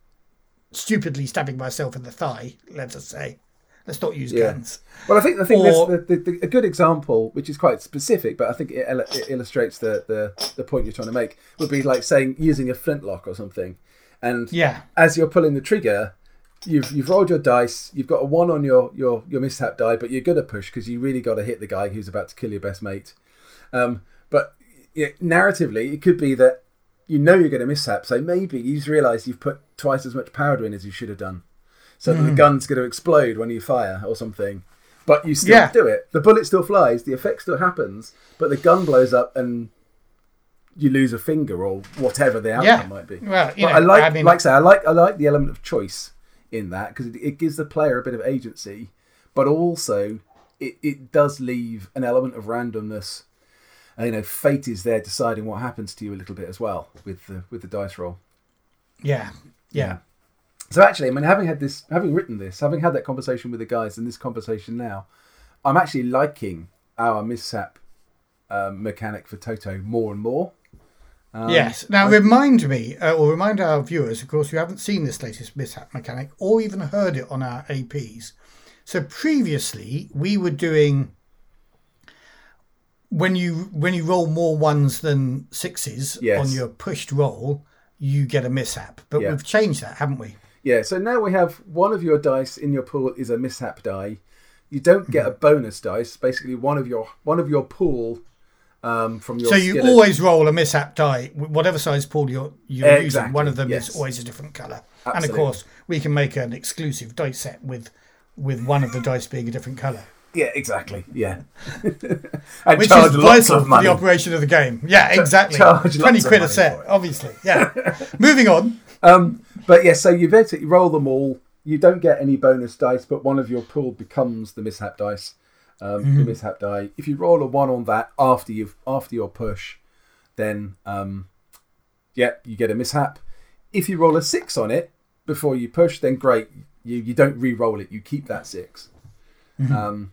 stupidly stabbing myself in the thigh? Let us say. Let's not use Yeah. guns. Well, I think I think Or- the, the, the, a good example, which is quite specific, but I think it, it illustrates the, the, the point you're trying to make, would be like saying using a flintlock or something, and Yeah. as you're pulling the trigger, you've you've rolled your dice, you've got a one on your your your mishap die, but you're gonna push because you really got to hit the guy who's about to kill your best mate. Um, but yeah, narratively, it could be that you know you're going to mishap, so maybe you just realise you've put twice as much powder in as you should have done, so that the hmm. gun's going to explode when you fire or something. But you still Yeah. do it. The bullet still flies, the effect still happens, but the gun blows up and you lose a finger or whatever the outcome Yeah. might be. Well, But know, I like, I mean- like I say, I like, I like the element of choice in that because it, it gives the player a bit of agency, but also it, it does leave an element of randomness. And, you know, fate is there deciding what happens to you a little bit as well with the with the dice roll. Yeah. Yeah. So actually, I mean, having had this, having written this, having had that conversation with the guys and this conversation now, I'm actually liking our mishap um, mechanic for Toto more and more. Um, yes. Now, remind me, uh, or remind our viewers, of course, who haven't seen this latest mishap mechanic or even heard it on our APs. So previously, we were doing when you when you roll more ones than sixes Yes. on your pushed roll, you get a mishap. But Yeah. we've changed that, haven't we? Yeah, so now we have one of your dice in your pool is a mishap die. You don't get a bonus dice. Basically, one of your one of your pool um, from your So you skillet- always roll a mishap die, whatever size pool you're you're using. One of them yes. is always a different color, and of course we can make an exclusive dice set with with one of the dice being a different color, yeah, exactly, yeah, [LAUGHS] and which is vital of for the operation of the game. Yeah, exactly. charge Twenty quid a set, obviously. Yeah. [LAUGHS] Moving on. Um, but yeah, so you basically roll them all. You don't get any bonus dice, but one of your pool becomes the mishap dice, um, Mm-hmm. the mishap die. If you roll a one on that after you after your push, then um, yeah, you get a mishap. If you roll a six on it before you push, then great. You you don't re-roll it. You keep that 6 Mm-hmm. Um,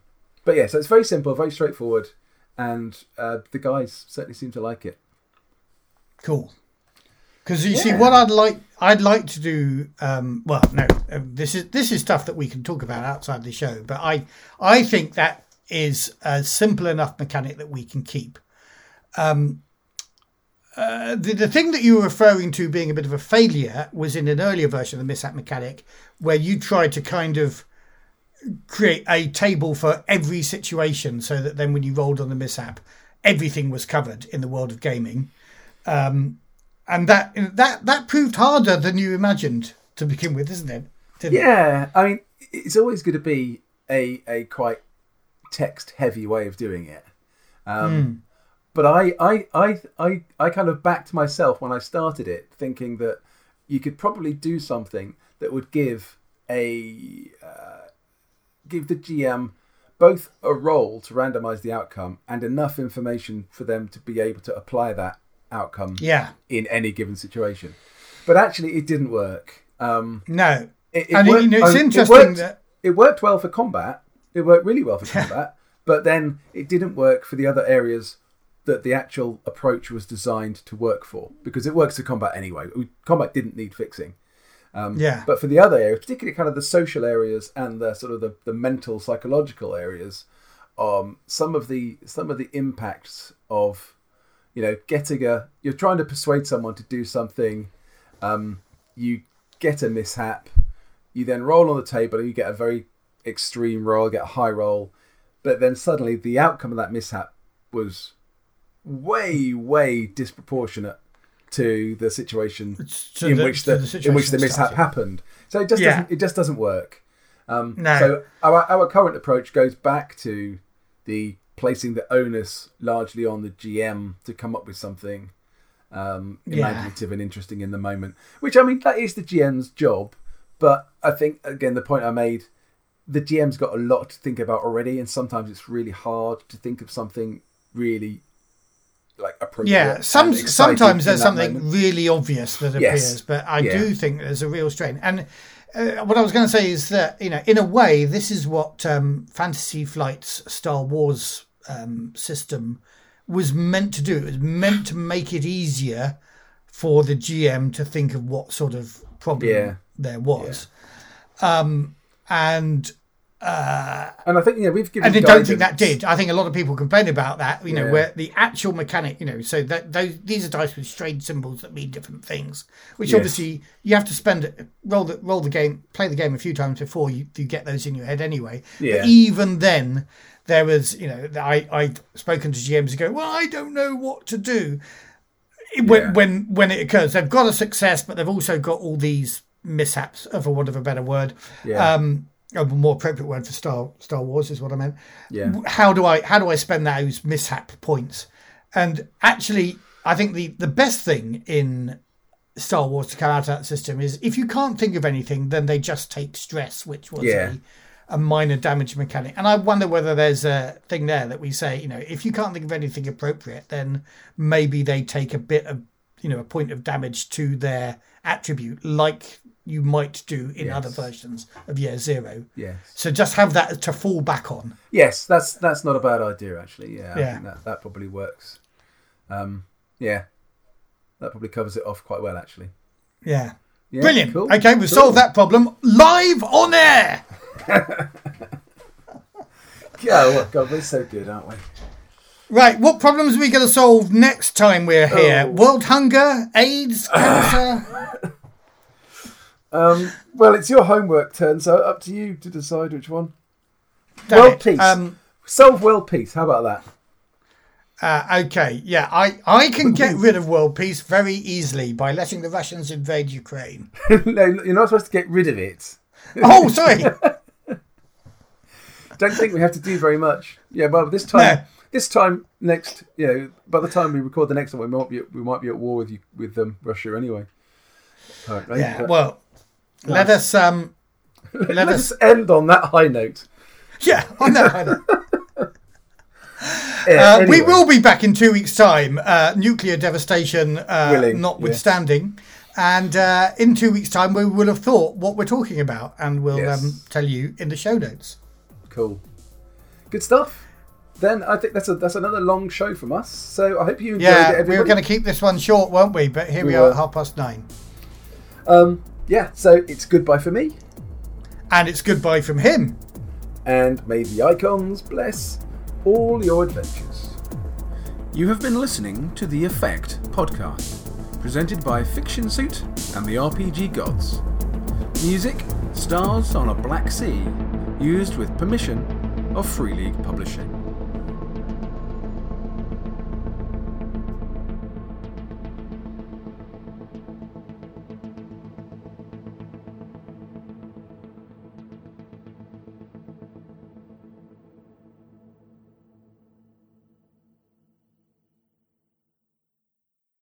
but yeah, so it's very simple, very straightforward, and uh, the guys certainly seem to like it. Cool. Because you see, what I'd like, I'd like to do. Um, well, no, um, this is this is stuff that we can talk about outside the show. But I, I think that is a simple enough mechanic that we can keep. Um, uh, the the thing that you were referring to being a bit of a failure was in an earlier version of the mishap mechanic, where you tried to kind of create a table for every situation, so that then when you rolled on the mishap, everything was covered in the world of gaming and that that that proved harder than you imagined to begin with, isn't it? Didn't it? Yeah, I mean, it's always going to be a a quite text heavy way of doing it. Um, But I, I I I I kind of backed myself when I started it, thinking that you could probably do something that would give a uh, give the GM both a role to randomize the outcome and enough information for them to be able to apply that outcome Yeah. in any given situation. But actually, it didn't work. Um, No. it, it And, you worked- know, it's um, it interesting worked- that- it worked well for combat. It worked really well for combat, [LAUGHS] but then it didn't work for the other areas that the actual approach was designed to work for because it works for combat anyway. Combat didn't need fixing. Um, Yeah. But for the other areas, particularly kind of the social areas and the sort of the, the mental psychological areas, um, some of the some of the impacts of you know getting a you're trying to persuade someone to do something, um, you get a mishap, you then roll on the table and you get a very extreme roll, get a high roll, but then suddenly the outcome of that mishap was way way disproportionate to the situation To in the- which the, the in which the mishap started. happened. So it just Yeah. doesn't it just doesn't work. Um, No. So our our current approach goes back to the placing the onus largely on the GM to come up with something um, Yeah. imaginative and interesting in the moment. Which I mean that is the GM's job, but I think again the point I made. The GM's got a lot to think about already, and sometimes it's really hard to think of something really like appropriate. Yeah, some sometimes there's something moment. really obvious that Yes. appears, but I Yeah. do think there's a real strain. And uh, what I was going to say is that you know, in a way, this is what um, Fantasy Flight's Star Wars um, system was meant to do. It was meant to make it easier for the GM to think of what sort of problem Yeah. there was. Um, and And I think know we've given. and I don't think that did. I think a lot of people complain about that. You know, Yeah. where the actual mechanic, you know, so that those these are dice with strange symbols that mean different things. Which Yes. obviously you have to spend roll the roll the game, play the game a few times before you, you get those in your head anyway. Yeah. But even then, there was you know I I'd spoken to GMs who go, well, I don't know what to do. When Yeah. when when it occurs, they've got a success, but they've also got all these mishaps, for want of a better word. Yeah. Um, a more appropriate word for Star Star Wars is what I meant Yeah. how do I how do I spend those mishap points? And actually, I think the the best thing in Star Wars to come out of that system is if you can't think of anything, then they just take stress, which was Yeah. a, a minor damage mechanic. And I wonder whether there's a thing there that we say, you know, if you can't think of anything appropriate, then maybe they take a bit of you know a point of damage to their attribute, like you might do in Yes. other versions of Year Zero. Yes. So just have that to fall back on. Yes, that's that's not a bad idea actually. Yeah, I Yeah. think that that probably works. Um, yeah, that probably covers it off quite well actually. Yeah. Yeah, Brilliant. cool. Okay, we've Cool. solved that problem live on air. [LAUGHS] Yeah, God, we're so good, aren't we? Right, what problems are we going to solve next time we're here? Oh. World hunger, AIDS, cancer? [LAUGHS] Um, well, it's your homework turn, so up to you to decide which one. Damn World it. peace. Um, Solve world peace. How about that? uh, okay, yeah, I, I can get rid of world peace very easily by letting the Russians invade Ukraine. [LAUGHS] no, you're not supposed to get rid of it. Oh, sorry. [LAUGHS] Don't think we have to do very much. Yeah, but this time, No. this time next, you know, by the time we record the next one, we might be we might be at war with you with um, Russia anyway. Apparently. Yeah, But well, let us um, let let's us. end on that high note. Yeah, know. I know. Yeah, Uh, We will be back in two weeks' time, uh, nuclear devastation uh, notwithstanding. And uh, in two weeks' time, we will have thought what we're talking about, and we'll Yes. um, tell you in the show notes. Cool. Good stuff. Then I think that's a that's another long show from us. So I hope you enjoyed it. Yeah, we Everybody. were going to keep this one short, weren't we? But here we, We are were. at half past nine. Um, yeah. So it's goodbye for me, And it's goodbye from him. and may the icons bless all your adventures. You have been listening to The Effect podcast, presented by Fiction Suit and the RPG Gods. Music, Stars on a Black Sea, used with permission of Free League Publishing.